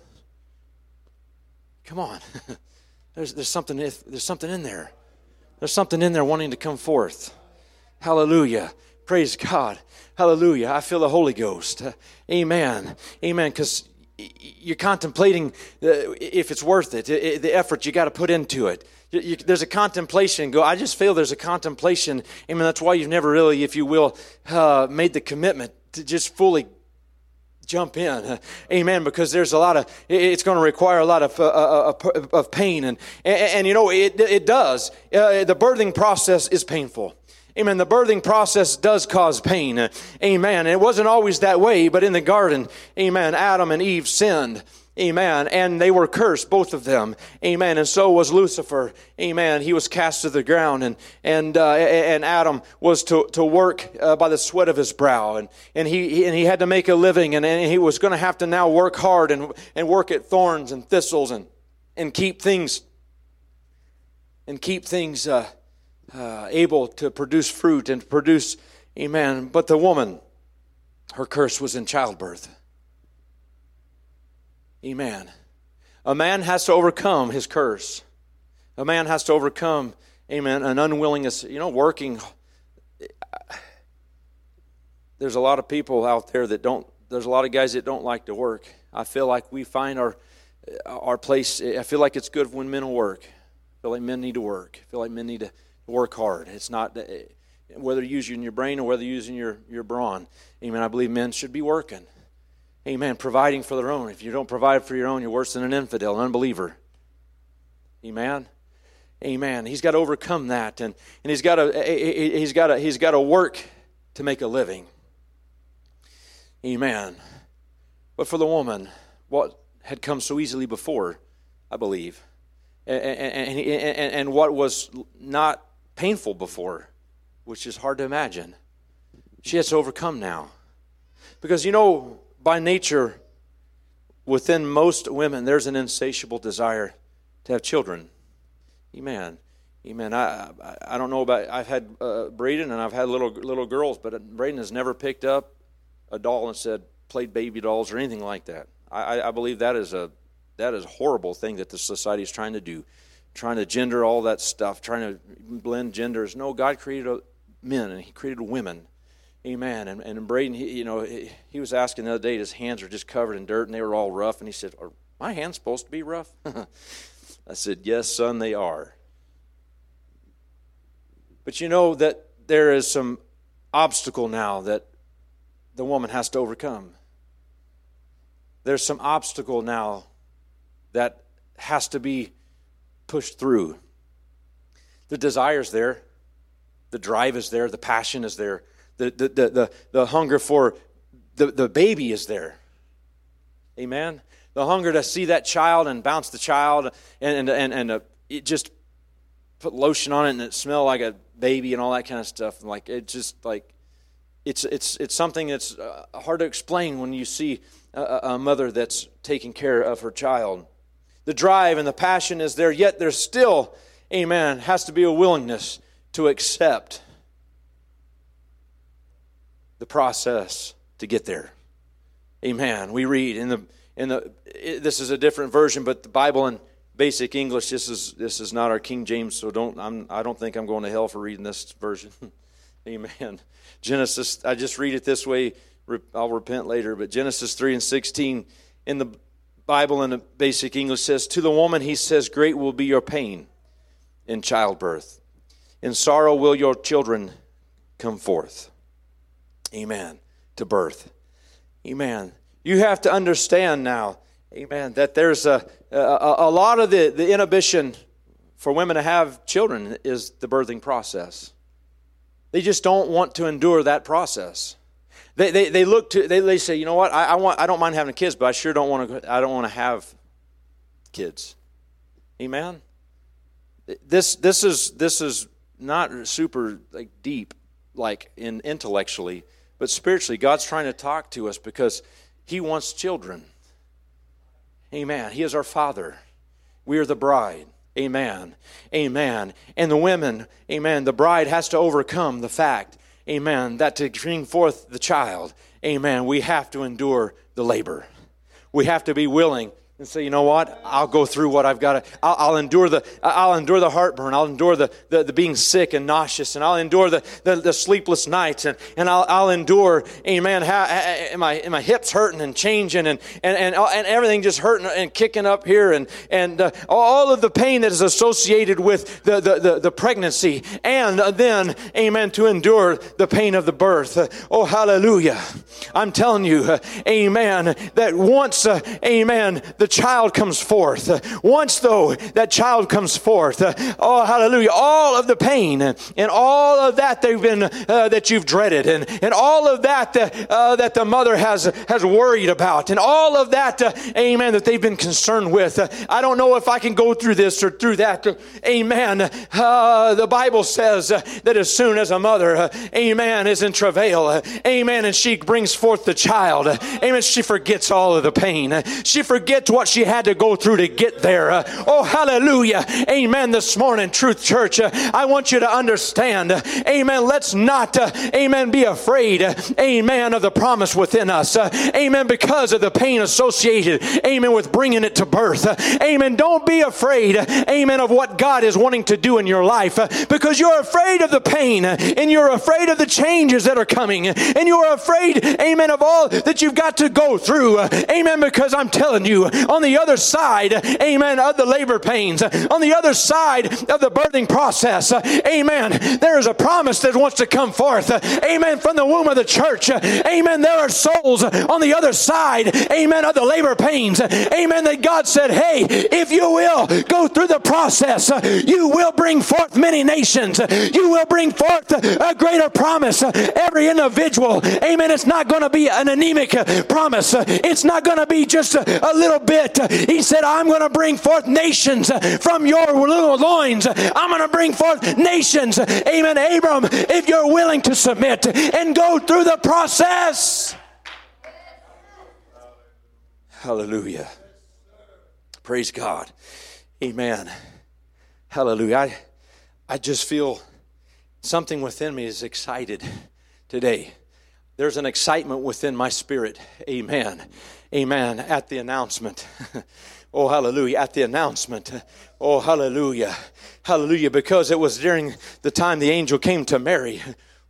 Come on. there's, there's, something, there's something in there. There's something in there wanting to come forth. Hallelujah. Praise God. Hallelujah. I feel the Holy Ghost. Amen. Amen. Because you're contemplating uh, if it's worth it, the effort you got to put into it. there's a contemplation. Go. I just feel there's a contemplation. Amen. That's why you've never really, if you will, uh, made the commitment to just fully jump in. Amen because there's a lot of it's going to require a lot of, uh, uh, uh of pain and, and, and, you know it, it does. Uh, the birthing process is painful. Amen the birthing process does cause pain. Amen and it wasn't always that way but in the garden amen adam and eve sinned Amen. And they were cursed, both of them. Amen. And so was Lucifer. Amen. He was cast to the ground, and and uh, and Adam was to to work uh, by the sweat of his brow, and and he and he had to make a living, and, and he was going to have to now work hard and and work at thorns and thistles and and keep things and keep things uh, uh able to produce fruit and produce. Amen. But the woman, her curse was in childbirth. Amen. A man has to overcome his curse. A man has to overcome, amen, an unwillingness, you know, working. There's a lot of people out there that don't, there's a lot of guys that don't like to work. I feel like we find our, our place, I feel like it's good when men work. I feel like men need to work. I feel like men need to work hard. It's not, eh, whether you're using your brain or whether you're using your, your brawn. Amen. I believe men should be working. Amen. Providing for their own. If you don't provide for your own, you're worse than an infidel, an unbeliever. Amen. Amen. He's got to overcome that, and, and he's got to he's got to he's got to work to make a living. Amen. But for the woman, what had come so easily before, I believe, and, and, and, and what was not painful before, which is hard to imagine. She has to overcome now. Because you know, by nature, within most women, there's an insatiable desire to have children. Amen. Amen. I, I, I don't know about, I've had uh, Braden and I've had little, little girls, but Braden has never picked up a doll and said, played baby dolls or anything like that. I, I believe that is a, that is a horrible thing that the society is trying to do trying to gender all that stuff, trying to blend genders. No, God created men and He created women. Amen. And, and Braden, he, you know, he, he was asking the other day, his hands are just covered in dirt and they were all rough. And he said, Are my hands supposed to be rough? I said, Yes, son, they are. But you know that there is some obstacle now that the woman has to overcome. There's some obstacle now that has to be pushed through. The desire's there, the drive is there, the passion is there, the, the, the, the, the hunger for the, the baby is there. Amen. The hunger to see that child and bounce the child and, and, and, and uh, it just put lotion on it and it smell like a baby and all that kind of stuff. Like it just like it's it's it's something that's uh, hard to explain when you see a, a mother that's taking care of her child the drive and the passion is there, yet there's still, amen, has to be a willingness to accept the process to get there. Amen. We read in the in the this is a different version, but the Bible in basic English. This is this is not our King James, so don't I'm I don't think I'm going to hell for reading this version. Amen. Genesis. I just read it this way. I'll repent later, but Genesis three and sixteen in the Bible in the basic English says, To the woman, he says, Great will be your pain in childbirth. In sorrow will your children come forth. Amen. To birth. Amen. You have to understand now, amen, that there's a, a, a lot of the, the inhibition for women to have children is the birthing process. They just don't want to endure that process. They, they, they look to, they, they say, you know what, I, I, want, I don't mind having kids, but I sure don't want to, I don't want to have kids. Amen? This, this, is, this is not super like deep, like in intellectually, but spiritually, God's trying to talk to us because He wants children. Amen. He is our Father. We are the bride. Amen. Amen. And the women, amen, the bride has to overcome the fact amen, that to bring forth the child, amen, we have to endure the labor. We have to be willing and say, you know what? I'll go through what I've got to. I'll, I'll, endure the. I'll endure the heartburn. I'll endure the, the, the being sick and nauseous, and I'll endure the, the, the sleepless nights, and, and I'll, I'll endure. Amen. How, my my hips hurting and changing, and and and, and everything just hurting and kicking up here, and and uh, all of the pain that is associated with the, the the, the pregnancy, and then, Amen, to endure the pain of the birth. Uh, oh, hallelujah! I'm telling you, uh, Amen. That once, uh, Amen, the the child comes forth. Uh, once, though, that child comes forth, uh, oh, hallelujah, all of the pain and all of that they've been, uh, that you've dreaded, and, and all of that uh, uh that the mother has, has worried about, and all of that, uh, amen, that they've been concerned with. I don't know if I can go through this or through that. Amen. Uh, the Bible says that as soon as a mother, amen, is in travail, amen, and she brings forth the child, amen, she forgets all of the pain. She forgets what she had to go through to get there. Uh, oh, hallelujah. Amen. This morning, Truth Church, uh, I want you to understand. Uh, amen. Let's not, uh, amen, be afraid, uh, amen, of the promise within us. amen. Because of the pain associated, amen, with bringing it to birth. amen. Don't be afraid, amen, of what God is wanting to do in your life because you're afraid of the pain and you're afraid of the changes that are coming and you're afraid, amen, of all that you've got to go through. Amen. Because I'm telling you, on the other side, amen, of the labor pains, on the other side of the birthing process, amen, there is a promise that wants to come forth, amen, from the womb of the church, amen. There are souls on the other side, amen, of the labor pains, amen, that God said, hey, if you will go through the process, you will bring forth many nations, you will bring forth a greater promise. Every individual, amen, it's not going to be an anemic promise, it's not going to be just a, a little bit. He said, I'm going to bring forth nations from your loins. I'm going to bring forth nations. Amen. Abram, if you're willing to submit and go through the process. Hallelujah. Praise God. Amen. Hallelujah. I, I just feel something within me is excited today. There's an excitement within my spirit. Amen. Amen. At the announcement. oh, hallelujah. At the announcement. Oh, hallelujah. Hallelujah. Because it was during the time the angel came to Mary.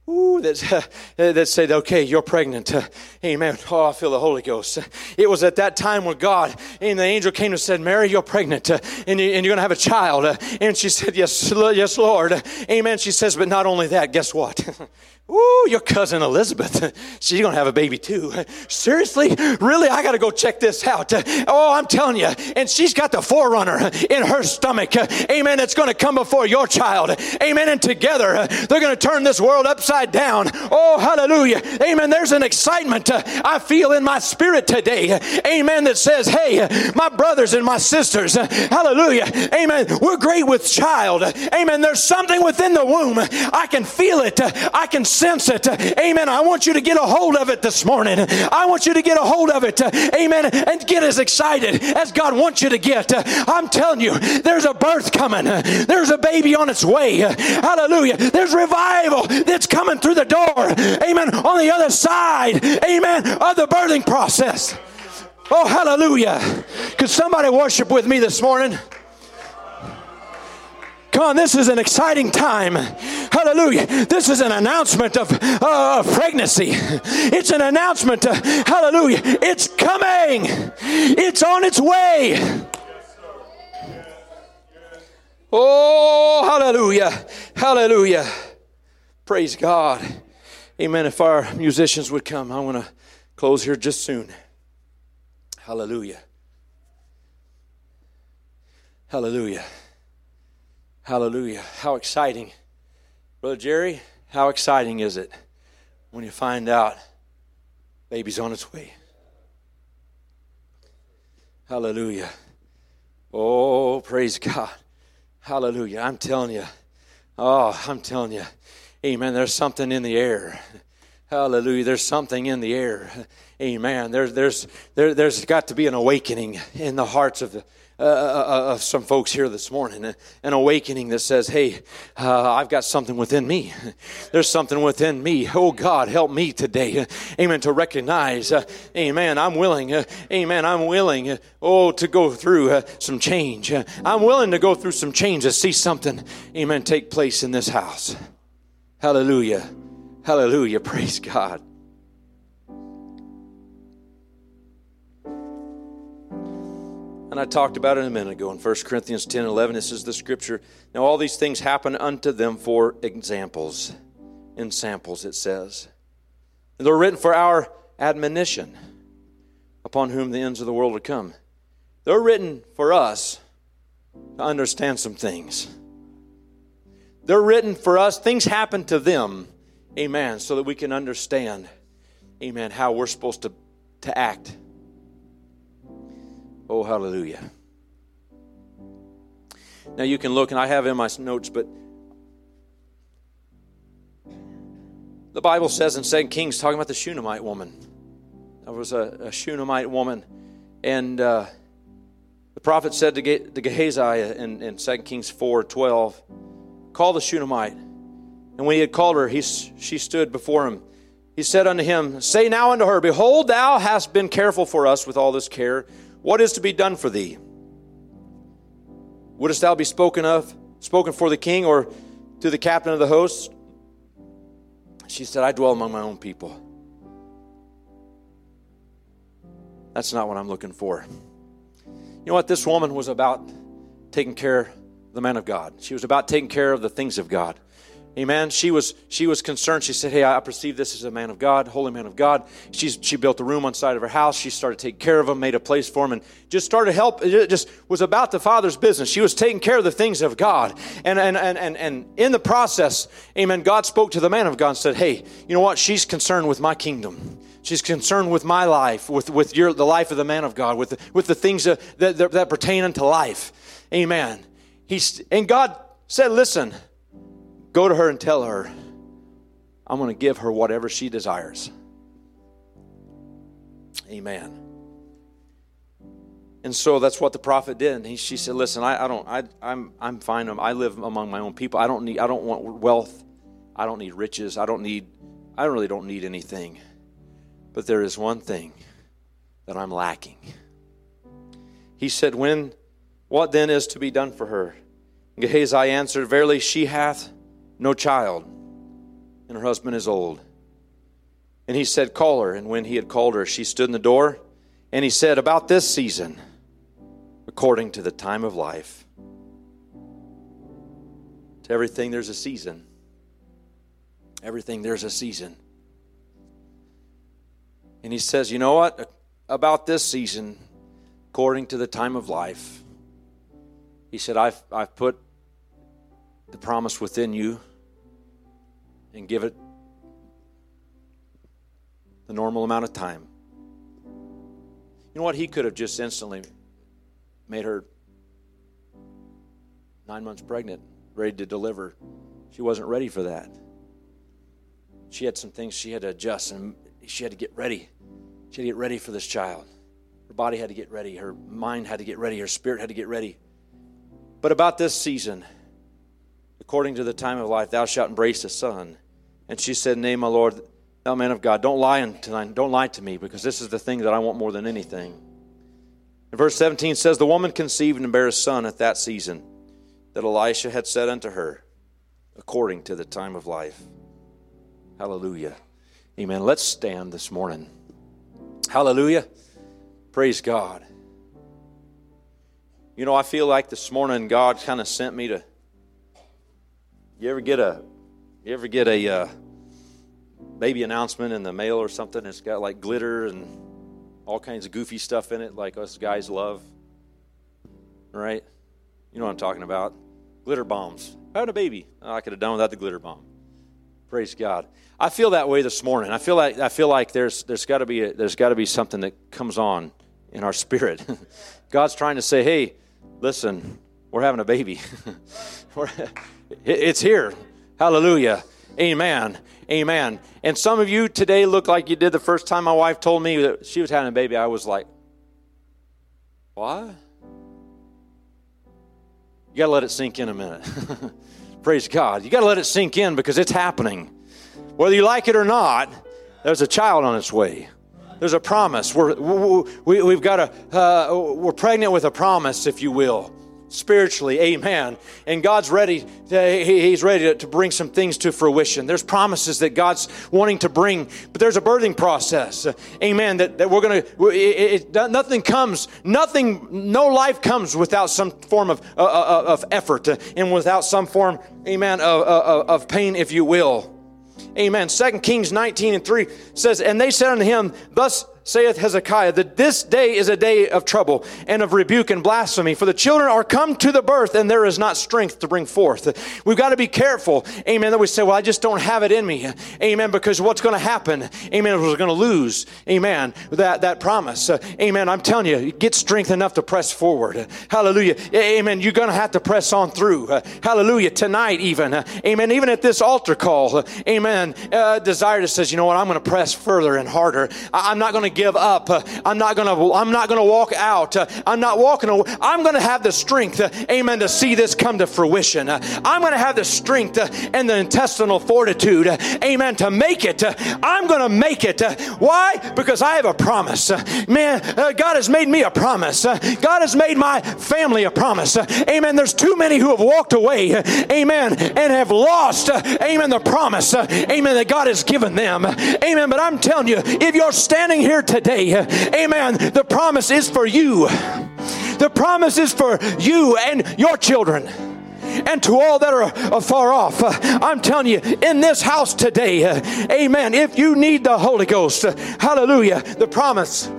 Ooh, that, uh, that said, okay, you're pregnant. Uh, amen. Oh, I feel the Holy Ghost. It was at that time where God and the angel came and said, Mary, you're pregnant uh, and, you, you're going to have a child. And she said, yes, yes, Lord. Amen. She says, but not only that, guess what? Ooh, your cousin Elizabeth, she's gonna have a baby too. Seriously? Really? I gotta go check this out. Oh, I'm telling you. And she's got the forerunner in her stomach. Amen. It's gonna come before your child. Amen. And together, they're gonna turn this world upside down. Oh, hallelujah. Amen. There's an excitement I feel in my spirit today. Amen. That says, hey, my brothers and my sisters, hallelujah. Amen. We're great with child. Amen. There's something within the womb. I can feel it. I can sense it. Amen. I want you to get a hold of it this morning. I want you to get a hold of it. Amen. And get as excited as God wants you to get. I'm telling you, there's a birth coming. There's a baby on its way. Hallelujah. There's revival that's coming through the door. Amen. On the other side. Amen. Of the birthing process. Oh, hallelujah. Could somebody worship with me this morning? Come on, this is an exciting time. Hallelujah. This is an announcement of, uh, pregnancy. It's an announcement. Hallelujah. It's coming. It's on its way. Oh, hallelujah. Hallelujah. Praise God. Amen. If our musicians would come, I want to close here just soon. Hallelujah. Hallelujah. Hallelujah. How exciting. Brother Jerry, how exciting is it when you find out baby's on its way? Hallelujah. Oh, praise God. Hallelujah. I'm telling you. Oh, I'm telling you. Amen. There's something in the air. Hallelujah. There's something in the air. Amen. There's, there's, there, there's got to be an awakening in the hearts of the, uh, uh, uh, of some folks here this morning, an awakening that says, Hey, uh, I've got something within me. There's something within me. Oh God, help me today. Amen. To recognize, uh, Amen. I'm willing. Uh, amen. I'm willing. oh, to go through some change. I'm willing to go through some change to see something, Amen, take place in this house. Hallelujah. Hallelujah. Praise God. And I talked about it a minute ago in 1 Corinthians 10 11. This is the scripture. Now, all these things happen unto them for examples. In samples, it says. And they're written for our admonition, upon whom the ends of the world would come. They're written for us to understand some things. They're written for us. Things happen to them, amen, so that we can understand, amen, how we're supposed to, to act Oh, hallelujah. Now you can look, and I have in my notes, but the Bible says in Second Kings, talking about the Shunammite woman. There was a, a Shunammite woman, and uh, the prophet said to, Ge- to Gehazi in, in 2 Kings 4 12, Call the Shunammite. And when he had called her, he, she stood before him. He said unto him, Say now unto her, Behold, thou hast been careful for us with all this care. What is to be done for thee? Wouldst thou be spoken of, spoken for the king, or to the captain of the host? She said, I dwell among my own people. That's not what I'm looking for. You know what? This woman was about taking care of the man of God. She was about taking care of the things of God. Amen. She was she was concerned. She said, "Hey, I perceive this as a man of God, holy man of God." She's she built a room on side of her house. She started to take care of him, made a place for him, and just started help. Just was about the Father's business. She was taking care of the things of God, and and and and and in the process, Amen. God spoke to the man of God and said, "Hey, you know what? She's concerned with my kingdom." She's concerned with my life, with, with your, the life of the man of God, with, with the things that, that, that pertain unto life. Amen. He's, and God said, Listen, Go to her and tell her, I'm going to give her whatever she desires. Amen. And so that's what the prophet did. And he, she said, "Listen, I, I don't. I, I'm I'm fine. Um, I live among my own people. I don't need. I don't want wealth. I don't need riches. I don't need. I really don't need anything. But there is one thing that I'm lacking." He said, "When, what then is to be done for her?" Gehazi answered, "Verily, she hath no child, and her husband is old. And he said, Call her. And when he had called her, she stood in the door. And he said, About this season, according to the time of life. To everything, there's a season. Everything, there's a season. And he says, You know what? About this season, according to the time of life, he said, I've, I've put the promise within you and give it the normal amount of time. You know what? He could have just instantly made her nine months pregnant, ready to deliver. She wasn't ready for that. She had some things she had to adjust, and she had to get ready. She had to get ready for this child. Her body had to get ready. Her mind had to get ready. Her spirit had to get ready. But about this season, according to the time of life, thou shalt embrace a son. And she said, Nay, my Lord, thou man of God, don't lie tonight. Don't lie to me, because this is the thing that I want more than anything. And verse 17 says, The woman conceived and bare a son at that season that Elisha had said unto her, according to the time of life. Hallelujah. Amen. Let's stand this morning. Hallelujah. Praise God. You know, I feel like this morning God kind of sent me to. You ever get a you ever get a uh, baby announcement in the mail or something? It's got like glitter and all kinds of goofy stuff in it, like us guys love. Right? You know what I'm talking about. Glitter bombs. Had a baby. Oh, I could have done without the glitter bomb. Praise God. I feel that way this morning. I feel like I feel like there's there's got to be a, there's got to be something that comes on in our spirit. God's trying to say, "Hey, listen, we're having a baby. it's here. Hallelujah. Amen. Amen. And some of you today look like you did the first time my wife told me that she was having a baby. I was like, what? You got to let it sink in a minute. Praise God. You got to let it sink in because it's happening. Whether you like it or not, there's a child on its way. There's a promise. We're, we, have got a, uh, we're pregnant with a promise, if you will spiritually amen and god's ready to, he's ready to bring some things to fruition. There's promises that god's wanting to bring but there's a birthing process amen that, that we're gonna it, it, nothing comes nothing no life comes without some form of, uh, uh of effort and without some form amen of, of, of pain if you will. Amen. Second kings 19 and 3 says and they said unto him thus saith Hezekiah, that this day is a day of trouble and of rebuke and blasphemy, for the children are come to the birth, and there is not strength to bring forth. We've got to be careful, amen, that we say, well, I just don't have it in me, amen, because what's going to happen, amen, we're going to lose, amen, that, that promise. Amen, I'm telling you, get strength enough to press forward. Hallelujah. Amen, you're going to have to press on through. Hallelujah. Tonight, even, amen, even at this altar call, amen, uh, desire says, you know what, I'm going to press further and harder. I'm not going to give up. I'm not going to I'm not going to walk out. I'm not walking away. I'm going to have the strength, amen, to see this come to fruition. I'm going to have the strength and the intestinal fortitude, amen, to make it. I'm going to make it. Why? Because I have a promise. Man, uh, God has made me a promise. God has made my family a promise. Amen. There's too many who have walked away, amen, and have lost, amen, the promise, amen, that God has given them. Amen. But I'm telling you, if you're standing here today, amen, the promise is for you. The promise is for you and your children and to all that are far off. I'm telling you, in this house today, amen. If you need the Holy Ghost, hallelujah, the promise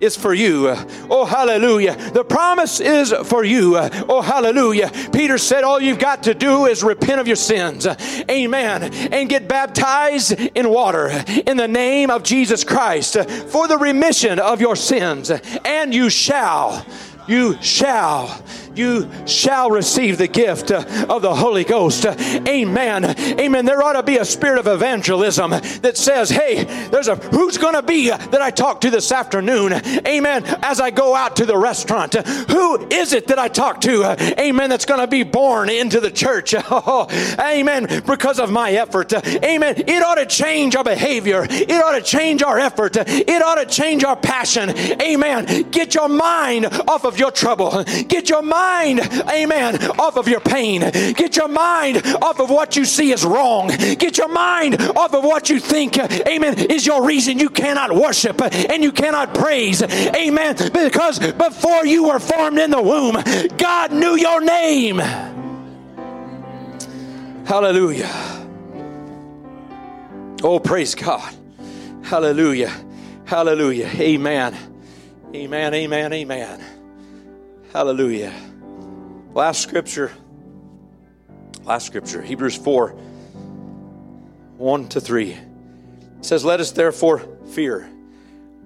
is for you. Oh, hallelujah. The promise is for you. Oh, hallelujah. Peter said, All you've got to do is repent of your sins. Amen. And get baptized in water in the name of Jesus Christ for the remission of your sins. And you shall, you shall you shall receive the gift uh, of the Holy Ghost. Amen. Amen. There ought to be a spirit of evangelism that says, hey, there's a who's going to be that I talk to this afternoon? Amen. As I go out to the restaurant, who is it that I talk to? Amen. That's going to be born into the church. amen. Because of my effort. Amen. It ought to change our behavior. It ought to change our effort. It ought to change our passion. Amen. Get your mind off of your trouble. Get your mind mind, amen, off of your pain. Get your mind off of what you see is wrong. Get your mind off of what you think, amen, is your reason you cannot worship and you cannot praise. Amen. Because before you were formed in the womb, God knew your name. Hallelujah. Oh, praise God. Hallelujah. Hallelujah. Amen. Amen. Amen. Amen. Hallelujah. Last scripture. Last scripture. Hebrews 4 1 to 3. It says, Let us therefore fear,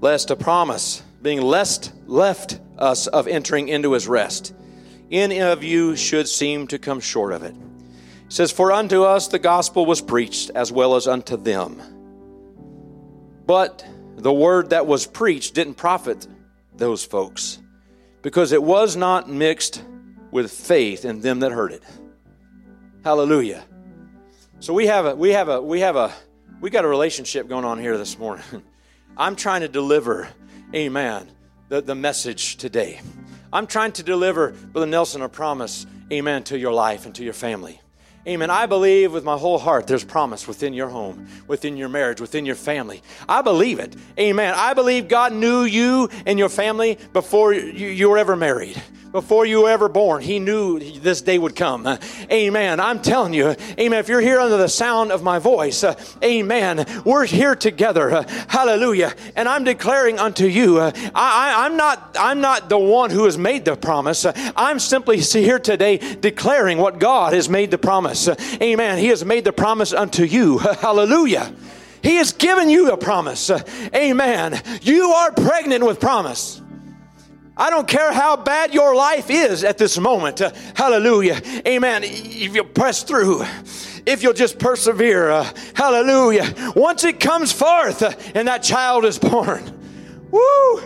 lest a promise being lest left us of entering into his rest, any of you should seem to come short of it. It says, For unto us the gospel was preached as well as unto them. But the word that was preached didn't profit those folks because it was not mixed with faith in them that heard it. Hallelujah. So we have a we have a we have a we got a relationship going on here this morning. I'm trying to deliver, amen, the, the message today. I'm trying to deliver, Brother Nelson, a promise, amen, to your life and to your family. Amen. I believe with my whole heart there's promise within your home, within your marriage, within your family. I believe it. Amen. I believe God knew you and your family before you, you were ever married before you were ever born, He knew this day would come. Amen. I'm telling you, amen. If you're here under the sound of my voice, uh, amen. We're here together. Uh, hallelujah. And I'm declaring unto you, uh, I, am not, I'm not the one who has made the promise. I'm simply here today declaring what God has made the promise. amen. He has made the promise unto you. hallelujah. He has given you a promise. Amen. You are pregnant with promise. I don't care how bad your life is at this moment. Uh, hallelujah. Amen. If you press through, if you'll just persevere, uh, hallelujah. Once it comes forth uh, and that child is born, woo,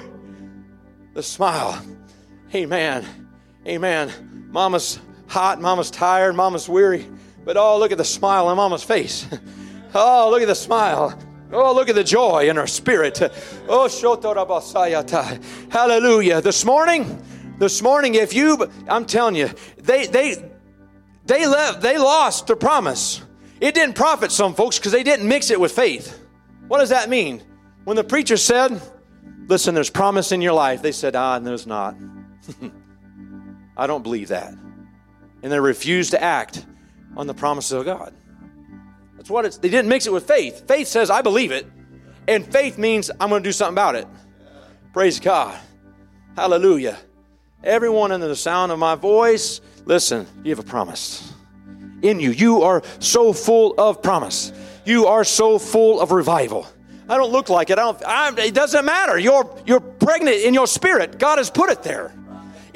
the smile. Amen. Amen. Mama's hot, mama's tired, mama's weary, but oh, look at the smile on mama's face. oh, look at the smile. Oh, look at the joy in our spirit. Oh, hallelujah. This morning, this morning, if you, I'm telling you, they, they, they left, they lost their promise. It didn't profit some folks because they didn't mix it with faith. What does that mean? When the preacher said, listen, there's promise in your life, they said, ah, there's not. I don't believe that. And they refused to act on the promises of God. What it's, they didn't mix it with faith. Faith says, I believe it. And faith means I'm going to do something about it. Praise God. Hallelujah. Everyone under the sound of my voice, listen, you have a promise in you. You are so full of promise. You are so full of revival. I don't look like it. I don't, I, it doesn't matter. You're, you're pregnant in your spirit. God has put it there.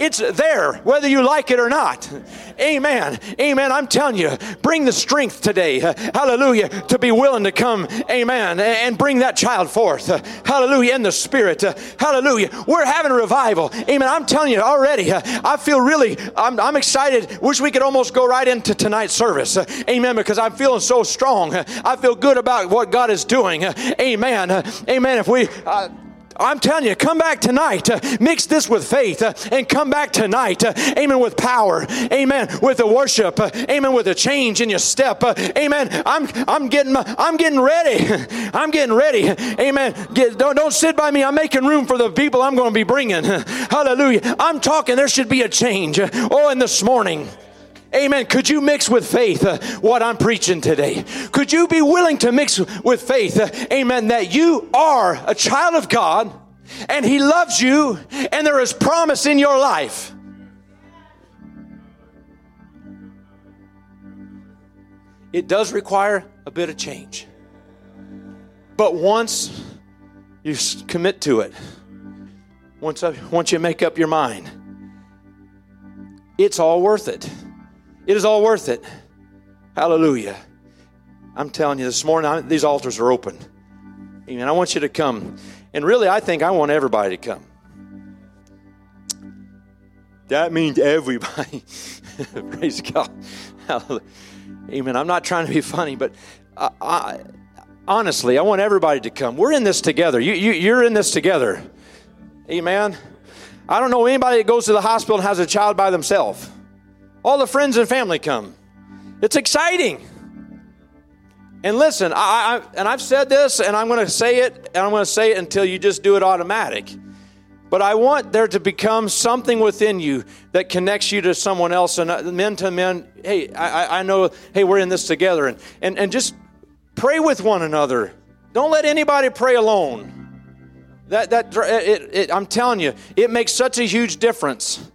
It's there, whether you like it or not. Amen. Amen. I'm telling you, bring the strength today. Hallelujah. To be willing to come. Amen. And bring that child forth. Hallelujah. In the spirit. Hallelujah. We're having a revival. Amen. I'm telling you already, I feel really, I'm, I'm excited. Wish we could almost go right into tonight's service. Amen. Because I'm feeling so strong. I feel good about what God is doing. Amen. Amen. If we, uh, I'm telling you, come back tonight. Mix this with faith uh, and come back tonight. Uh, amen. With power. Amen. With the worship. Uh, amen. With a change in your step. Amen. I'm I'm getting I'm getting ready. I'm getting ready. Amen. Get, don't don't sit by me. I'm making room for the people I'm going to be bringing. Hallelujah. I'm talking. There should be a change. Oh, and this morning. Amen. Could you mix with faith uh, what I'm preaching today? Could you be willing to mix with faith, uh, amen, that you are a child of God and He loves you and there is promise in your life? It does require a bit of change. But once you commit to it, once, once you make up your mind, it's all worth it. It is all worth it. Hallelujah. I'm telling you, this morning, I, these altars are open. Amen. I want you to come. And really, I think I want everybody to come. That means everybody. Praise God. Hallelujah. Amen. I'm not trying to be funny, but I, I, honestly, I want everybody to come. We're in this together. You, you, you're in this together. Amen. I don't know anybody that goes to the hospital and has a child by themselves. All the friends and family come. It's exciting. And listen, I, I, and I've said this, and I'm going to say it, and I'm going to say it until you just do it automatic. But I want there to become something within you that connects you to someone else, and uh, men to men. Hey, I, I know. Hey, we're in this together, and and and just pray with one another. Don't let anybody pray alone. That that it, it, I'm telling you, it makes such a huge difference.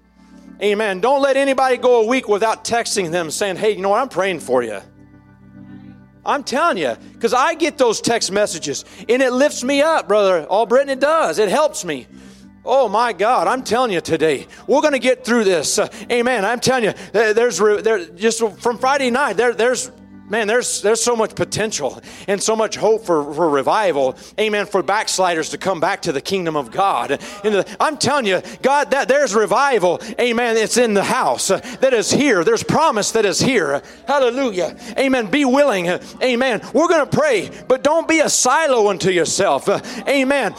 Amen. Don't let anybody go a week without texting them saying, hey, you know what? I'm praying for you. I'm telling you, because I get those text messages and it lifts me up, brother. All Britain, it does. It helps me. Oh my God, I'm telling you today, we're going to get through this. Uh, amen. I'm telling you, there's there, just from Friday night, there, there's Man, there's there's so much potential and so much hope for, for revival. Amen. For backsliders to come back to the kingdom of God. Uh, I'm telling you, God, that there's revival. Amen. It's in the house uh, that is here. There's promise that is here. Hallelujah. Amen. Be willing. Uh, amen. We're going to pray, but don't be a silo unto yourself. Amen.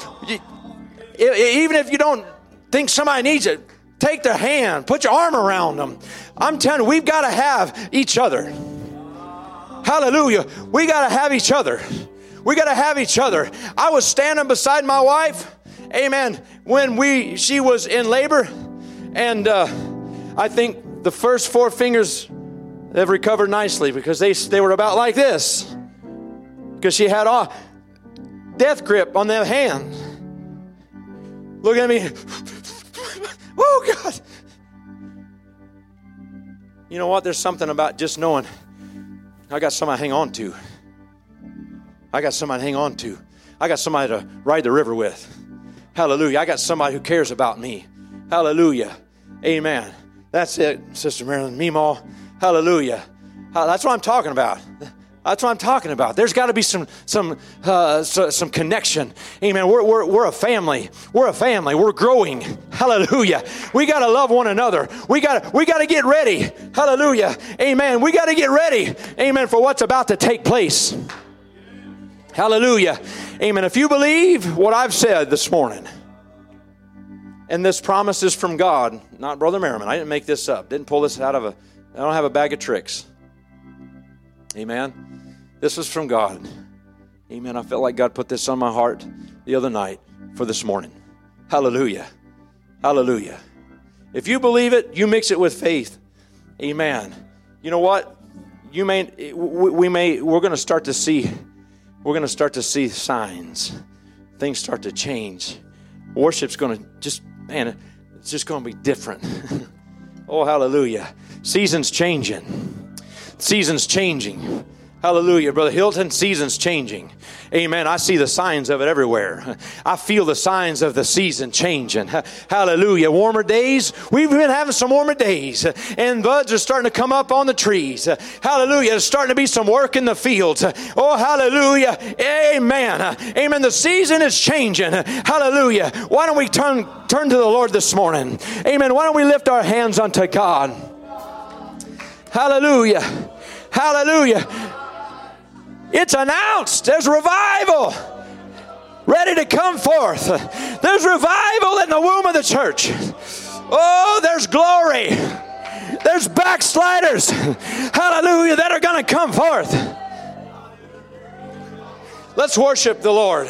Even if you don't think somebody needs it, take their hand, put your arm around them. I'm telling you, we've got to have each other. Hallelujah. We got to have each other. We got to have each other. I was standing beside my wife, amen, when we she was in labor, and uh, I think the first four fingers have recovered nicely because they they were about like this because she had a death grip on their hand. Look at me. oh God. You know what? There's something about just knowing I got somebody to hang on to. I got somebody to hang on to. I got somebody to ride the river with. Hallelujah. I got somebody who cares about me. Hallelujah. Amen. That's it, Sister Marilyn. Meemaw. Hallelujah. That's what I'm talking about. That's what I'm talking about. There's got to be some some uh, some connection. Amen. We're, we're, we're a family. We're a family. We're growing. Hallelujah. We got to love one another. We got we got to get ready. Hallelujah. Amen. We got to get ready. Amen. For what's about to take place. Hallelujah. Amen. If you believe what I've said this morning, and this promise is from God, not Brother Merriman. I didn't make this up. Didn't pull this out of a. I don't have a bag of tricks. Amen. This is from God. Amen. I felt like God put this on my heart the other night for this morning. Hallelujah. Hallelujah. If you believe it, you mix it with faith. Amen. You know what? You may we may we're going to start to see we're going to start to see signs. Things start to change. Worship's going to just man, it's just going to be different. oh, hallelujah. Seasons changing. Seasons changing. Hallelujah. Brother Hilton, season's changing. Amen. I see the signs of it everywhere. I feel the signs of the season changing. Hallelujah. Warmer days. We've been having some warmer days, and buds are starting to come up on the trees. Hallelujah. There's starting to be some work in the fields. Oh, hallelujah. Amen. Amen. The season is changing. Hallelujah. Why don't we turn, turn to the Lord this morning? Amen. Why don't we lift our hands unto God? Hallelujah. Hallelujah. It's announced. There's revival ready to come forth. There's revival in the womb of the church. Oh, there's glory. There's backsliders. Hallelujah, that are going to come forth. Let's worship the Lord.